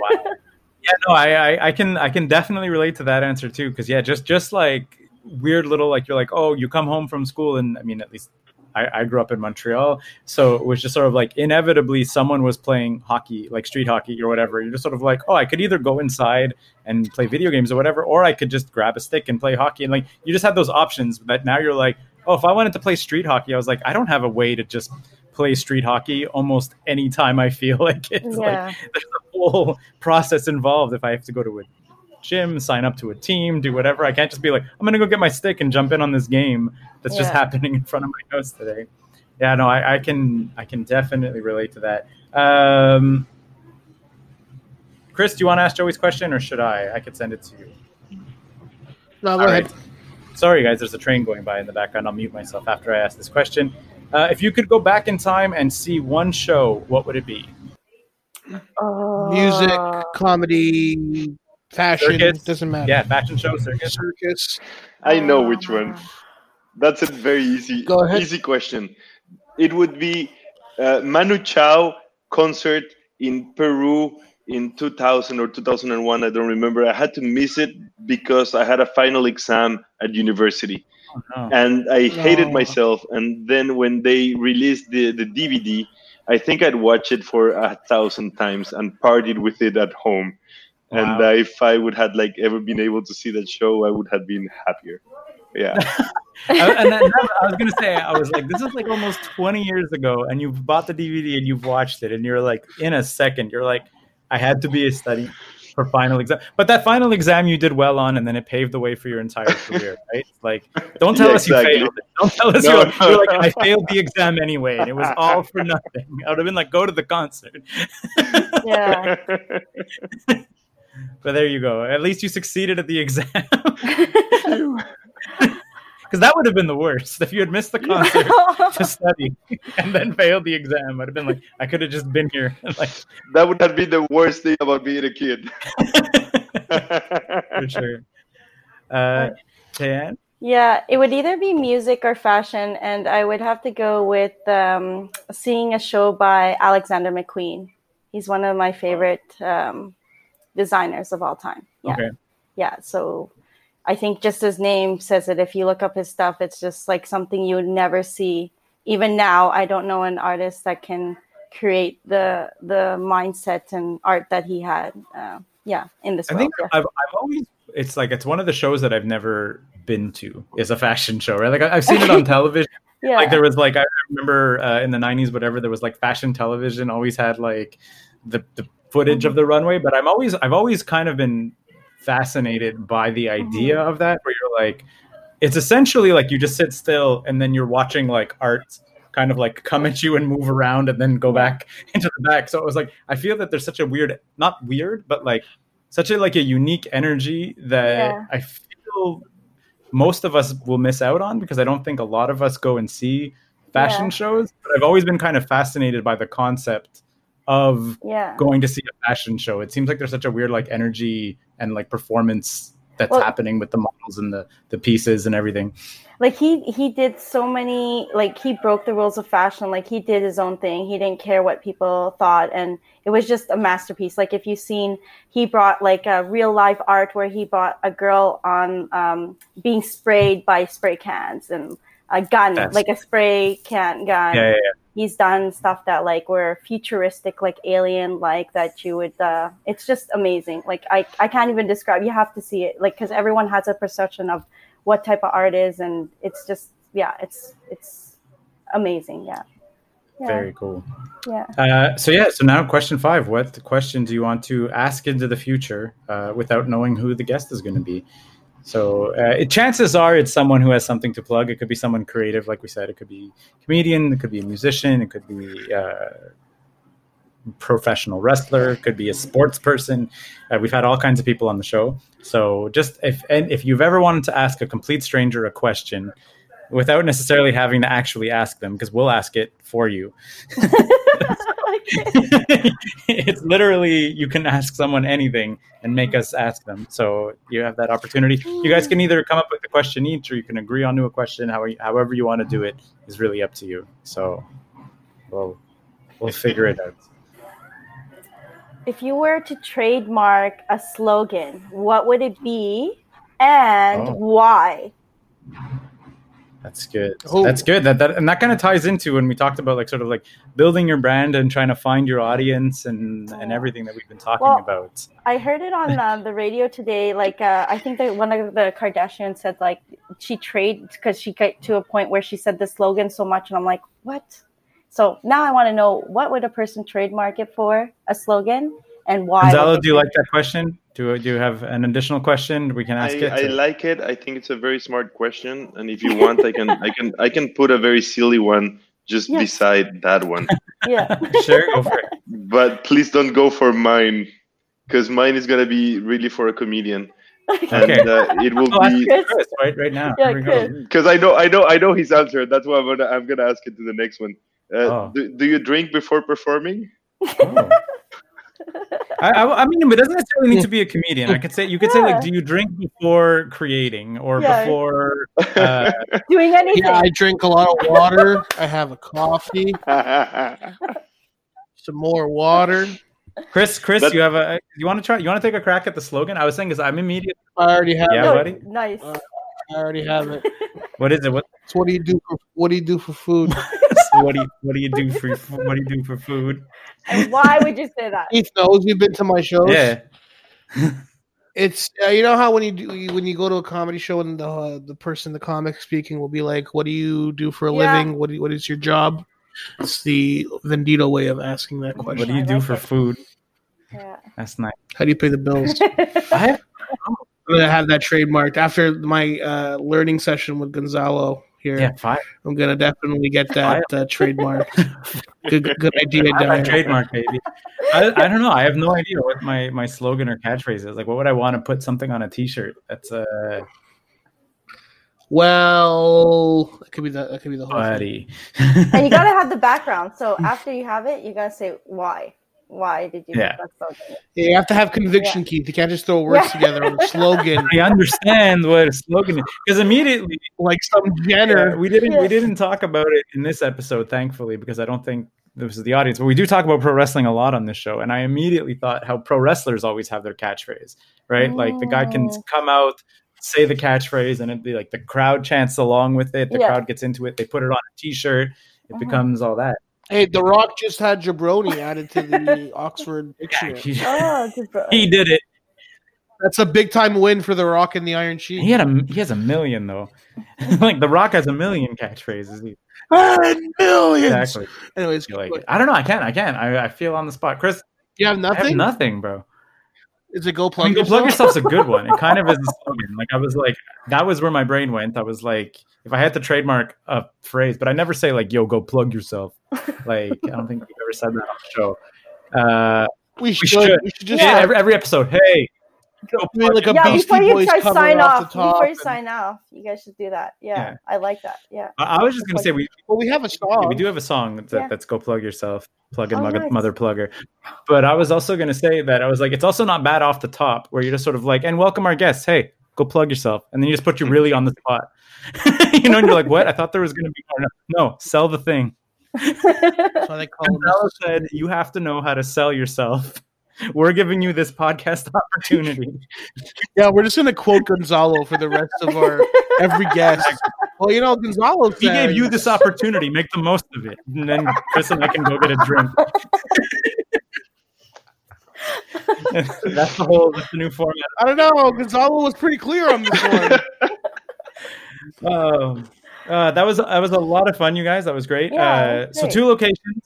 Yeah, no, I, I I can I can definitely relate to that answer too. Because yeah, just just like weird little like you're like oh you come home from school and I mean at least I, I grew up in Montreal, so it was just sort of like inevitably someone was playing hockey, like street hockey or whatever. You're just sort of like, oh, I could either go inside and play video games or whatever, or I could just grab a stick and play hockey. And like you just had those options. But now you're like, oh, if I wanted to play street hockey, I was like, I don't have a way to just play street hockey almost any time I feel like it. Like,
yeah,
there's a whole process involved if I have to go to a gym, sign up to a team, do whatever. I can't just be like, I'm gonna go get my stick and jump in on this game that's just happening in front of my house today. Yeah, no, I, I can I can definitely relate to that. Um, Chris, do you want to ask Joey's question or should I? I could send it to you.
No, go
All
ahead.
right. Sorry, guys. There's a train going by in the background. I'll mute myself after I ask this question. Uh, if you could go back in time and see one show, what would it be?
Music,
Oh.
comedy, fashion,
Circus?
doesn't matter.
Yeah, fashion show, circus.
Circus.
I know which one. That's a very easy,
Go ahead.
easy question. It would be uh, Manu Chao concert in Peru in 2000 or 2001. I don't remember. I had to miss it because I had a final exam at university,
Oh,
and I hated
No.
myself. And then when they released the the DVD, I think I'd watch it for a thousand times and partied with it at home. And
Wow.
uh, if I would had like ever been able to see that show, I would have been happier. Yeah.
And then, I was gonna say, I was like, this is like almost 20 years ago, and you've bought the DVD and you've watched it, and you're like, in a second, you're like, I had to be a study for final exam, but that final exam you did well on, and then it paved the way for your entire career, right? Like, don't tell
Yeah,
us you failed. Don't tell us
No,
you're,
no.
you're like, I failed the exam anyway, and it was all for nothing. I would have been like, go to the concert.
Yeah.
But there you go. At least you succeeded at the exam. Because that would have been the worst if you had missed the concert to study and then failed the exam. I'd have been like, I could have just been here. like,
that would have been the worst thing about being a kid.
for sure. Uh, Daian?
Yeah, it would either be music or fashion, and I would have to go with um, seeing a show by Alexander McQueen. He's one of my favorite um, designers of all time. Yeah,
Okay.
yeah. So I think just his name says it. If you look up his stuff, it's just like something you would never see. Even now, I don't know an artist that can create the the mindset and art that he had. Uh, yeah, in this
I
world.
think
yeah.
I've, I've always, it's like, it's one of the shows that I've never been to is a fashion show, right? Like, I- I've seen it on television.
yeah.
like there was like I remember uh, in the 90s whatever there was like fashion television always had like the, the footage of mm-hmm. the runway but I'm always I've always kind of been fascinated by the idea mm-hmm. of that where you're like it's essentially like you just sit still and then you're watching like art kind of like come at you and move around and then go back into the back so it was like I feel that there's such a weird not weird but like such a like a unique energy that
Yeah.
I feel most of us will miss out on because I don't think a lot of us go and see fashion
Yeah.
shows. But I've always been kind of fascinated by the concept of
yeah.
going to see a fashion show. It seems like there's such a weird like energy and like performance that's
Well-
happening with the models and the the pieces and everything.
like he he did so many like he broke the rules of fashion like he did his own thing he didn't care what people thought and it was just a masterpiece like if you've seen he brought like a real life art where he brought a girl on um, being sprayed by spray cans and a gun
That's-
like a spray can gun.
Yeah, yeah, yeah.
he's done stuff that like were futuristic like alien like that you would uh it's just amazing. Like i i can't even describe. You have to see it like because everyone has a perception of what type of art is and it's just yeah it's it's amazing yeah. Yeah.
Very cool.
yeah.
Uh, so yeah, so now question five: What question do you want to ask into the future uh, without knowing who the guest is going to be? So uh, it, chances are it's someone who has something to plug. It could be someone creative, like we said. It could be a comedian. It could be a musician. It could be uh, professional wrestler. It could be a sports person. Uh, we've had all kinds of people on the show. So just if and if you've ever wanted to ask a complete stranger a question without necessarily having to actually ask them, because we'll ask it for you. it's literally you can ask someone anything and make us ask them. So you have that opportunity. You guys can either come up with a question each, or you can agree onto a question. How, however you want to do it is really up to you. So we'll we'll figure it out.
if you were to trademark a slogan what would it be and
Oh.
why
That's good.
Oh.
That's good. That, that and that kind of ties into when we talked about like sort of like building your brand and trying to find your audience and and everything that we've been talking
Well,
about.
I heard it on uh, the radio today. Like, uh, I think that one of the Kardashians said like she trade because she got to a point where she said the slogan so much, and I'm like, what? So now I want to know what would a person trademark it for a slogan and why?
Gonzalo,
they
do you like that question? Do do you have an additional question we can ask
I,
it?
I like it. I think it's a very smart question, and if you want, I can I can I can put a very silly one just
Yes.
beside that one.
Yeah.
sure, go for it.
but please don't go for mine, because mine is gonna be really for a comedian, and
Okay.
uh, it will
Oh,
be
it Chris right right now.
Yeah,
Here we go.
Chris.
because I know I know I know his answer. That's why I'm gonna I'm gonna ask it to the next one. Uh,
Oh.
do, do you drink before performing?
Oh. I, I, I mean, it doesn't necessarily need to be a comedian. I could say you could say like, do you drink before creating or
Yeah.
before? Uh,
Doing anything.
Yeah, I drink a lot of water. I have a coffee, some more water.
Chris, Chris,
That-
you have a. You want to try? You want to take a crack at the slogan? I was saying, because I'm immediate.
I already have.
Yeah,
No,
buddy.
Nice.
Uh, I already have it.
What is it? What?
So what do you do for What do you do for food?
what do you What do you do for What do you do for food?
and why would you say that?
Keith knows you've been to my shows.
Yeah.
It's uh, you know how when you do you- when you go to a comedy show and the uh, the person the comic speaking will be like, "What do you do for a
Yeah.
living? What do you, what is your job?" It's the Vendito way of asking that question.
What do you
I
do
like
for
it.
food?
Yeah.
That's nice.
How do you pay the bills?
I have,
I'm gonna have that trademarked after my uh, learning session with Gonzalo here.
yeah, five.
I'm gonna definitely get that uh, trademark. good, good idea,
I have a trademark, baby. I, I don't know. I have no idea what my, my slogan or catchphrase is. Like, what would I want to put something on a T-shirt? That's uh,
Well, that could be the that could be the whole thing.
buddy.
and you gotta have the background. So after you have it, you gotta say why. Why did you
Yeah.
make that slogan?
You have to have conviction, Keith. You can't just throw words
Yeah.
together on a slogan
I understand what a slogan is because immediately
like some
Yeah,
Jenner.
we didn't
Yeah.
we didn't talk about it in this episode, thankfully, because I don't think this is the audience. But we do talk about pro wrestling a lot on this show, and I immediately thought how pro wrestlers always have their catchphrase, right? Like the guy can
Oh.
come out, say the catchphrase, and it'd be like the crowd chants along with it. The
Yeah.
crowd gets into it. They put it on a T-shirt. It
Mhm.
becomes all that.
Hey, The Rock just had jabroni added to the Oxford
Yeah,
dictionary.
he,
Oh,
he did it.
That's a big time win for The Rock and the Iron Sheik.
He had a he has a million though. like The Rock has a million catchphrases. He-
And millions.
Exactly.
Anyways,
I like. I don't know. I can't. I can't. I, I feel on the spot. Chris,
you have
I
nothing.
have nothing, bro.
Is it go
I
plug
mean, go
yourself?
plug yourself's a good one. It kind of is a slogan. Like I was like, that was where my brain went. I was like, if I had to trademark a phrase, but I never say like, "Yo, go plug yourself." Like I don't think we've ever said that on the show. Uh,
We
we
should.
should.
We should just
yeah,
Yeah.
every, every episode. Hey, go
I like a
yeah,
Beastie
before you
Boys
try
cover
sign
off
off,
the top.
before you
and-
sign off, you guys should do that. Yeah,
Yeah.
I like that. Yeah.
I, I was just gonna say we
well, we have a song.
we do have a song that,
Yeah.
that's "Go Plug Yourself," plug in
Oh,
mother,
nice.
mother plugger. But I was also gonna say that I was like, it's also not bad off the top where you're just sort of like, and welcome our guests. Hey, go plug yourself, and then you just put you really on the spot. you know, and you're like, what? I thought there was going to be more. No, sell the thing.
That's why they call
Gonzalo
them.
said you have to know how to sell yourself. We're giving you this podcast opportunity.
Yeah, we're just gonna quote Gonzalo for the rest of our every guest. Well, you know, Gonzalo
He gave you this opportunity. Make the most of it, and then Chris and I can go get a drink. that's the whole. That's the new format.
I don't know. Gonzalo was pretty clear on this one.
Um, uh, that was that was a lot of fun, you guys. That was great.
Yeah,
uh, so two locations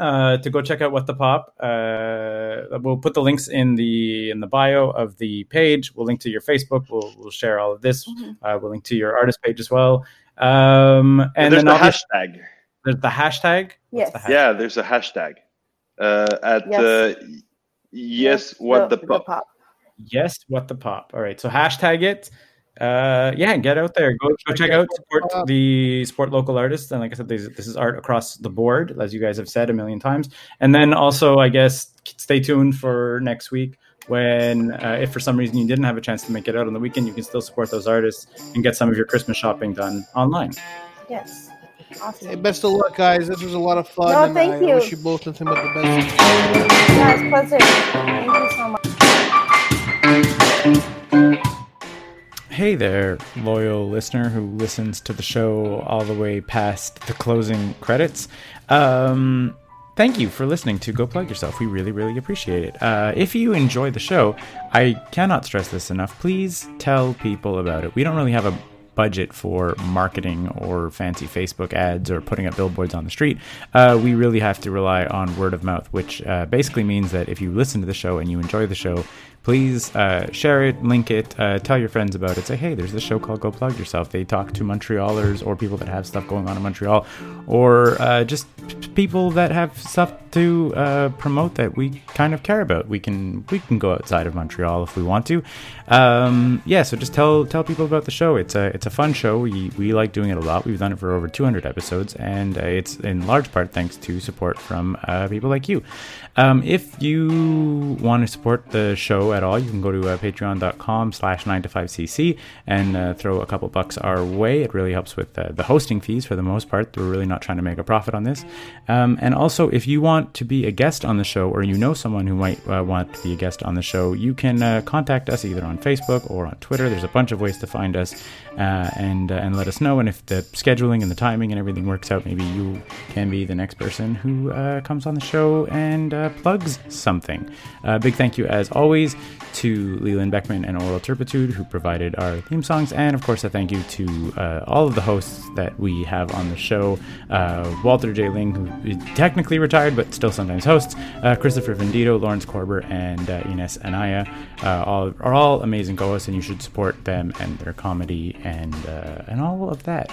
uh, to go check out what the pop. Uh, we'll put the links in the in the bio of the page. We'll link to your Facebook. We'll we'll share all of this.
Mhm.
Uh, we'll link to your artist page as well. Um, and
And there's
then
the hashtag.
there's the hashtag.
Yes.
the hashtag?
Yeah, there's a hashtag. Uh, at
Yes.
uh, yes, what the, pop.
Yes, what the pop. All right, so hashtag it. Uh, yeah, get out there. Go go check out support the support local artists. And like I said, this, this is art across the board, as you guys have said a million times. And then also, I guess, stay tuned for next week when, uh, if for some reason you didn't have a chance to make it out on the weekend, you can still support those artists and get some of your Christmas shopping done online.
Yes. Awesome.
Hey, best of luck, guys. This was a lot of fun.
No,
and
thank
I
you.
wish you both nothing but the best.
Yeah, it's pleasure. Thank you so much.
Hey there, loyal listener who listens to the show all the way past the closing credits. Um, thank you for listening to Go Plug Yourself. We really, really appreciate it. Uh, if you enjoy the show, I cannot stress this enough. Please tell people about it. We don't really have a budget for marketing or fancy Facebook ads or putting up billboards on the street. Uh, we really have to rely on word of mouth, which uh, basically means that if you listen to the show and you enjoy the show, please uh, share it, link it, uh, tell your friends about it. Say, hey, there's this show called Go Plug Yourself. They talk to Montrealers or people that have stuff going on in Montreal, or uh, just p- people that have stuff to uh, promote that we kind of care about. We can we can go outside of Montreal if we want to. Um, yeah, so just tell tell people about the show. It's a it's a fun show. We we like doing it a lot. We've done it for over 200 episodes, and uh, it's in large part thanks to support from uh, people like you. Um, if you want to support the show at all, you can go to uh, patreon.com slash 9 to 5cc and uh, throw a couple bucks our way. It really helps with uh, the hosting fees for the most part. We're really not trying to make a profit on this. Um, and also, if you want to be a guest on the show or you know someone who might uh, want to be a guest on the show, you can uh, contact us either on Facebook or on Twitter. There's a bunch of ways to find us uh, and, and let us know. And if the scheduling and the timing and everything works out, maybe you can be the next person who comes on the show and plugs something. Uh, big thank you, as always, to Leland Beckman and Oral Turpitude, who provided our theme songs. And of course, a thank you to uh, all of the hosts that we have on the show uh, Walter J. Ling, who is technically retired but still sometimes hosts, uh, Christopher Vendito, Lawrence Korber, and uh, Ines Anaya. All are all amazing co-hosts, and you should support them and their comedy and and all of that.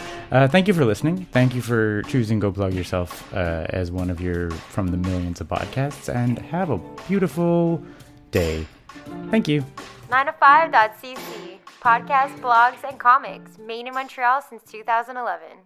Thank you for listening. Thank you for choosing Go Plug Yourself as one of your from the millions of podcasts, and have a beautiful day. Thank you.
9to5.cc. Podcasts, blogs, and comics made in Montreal since 2011.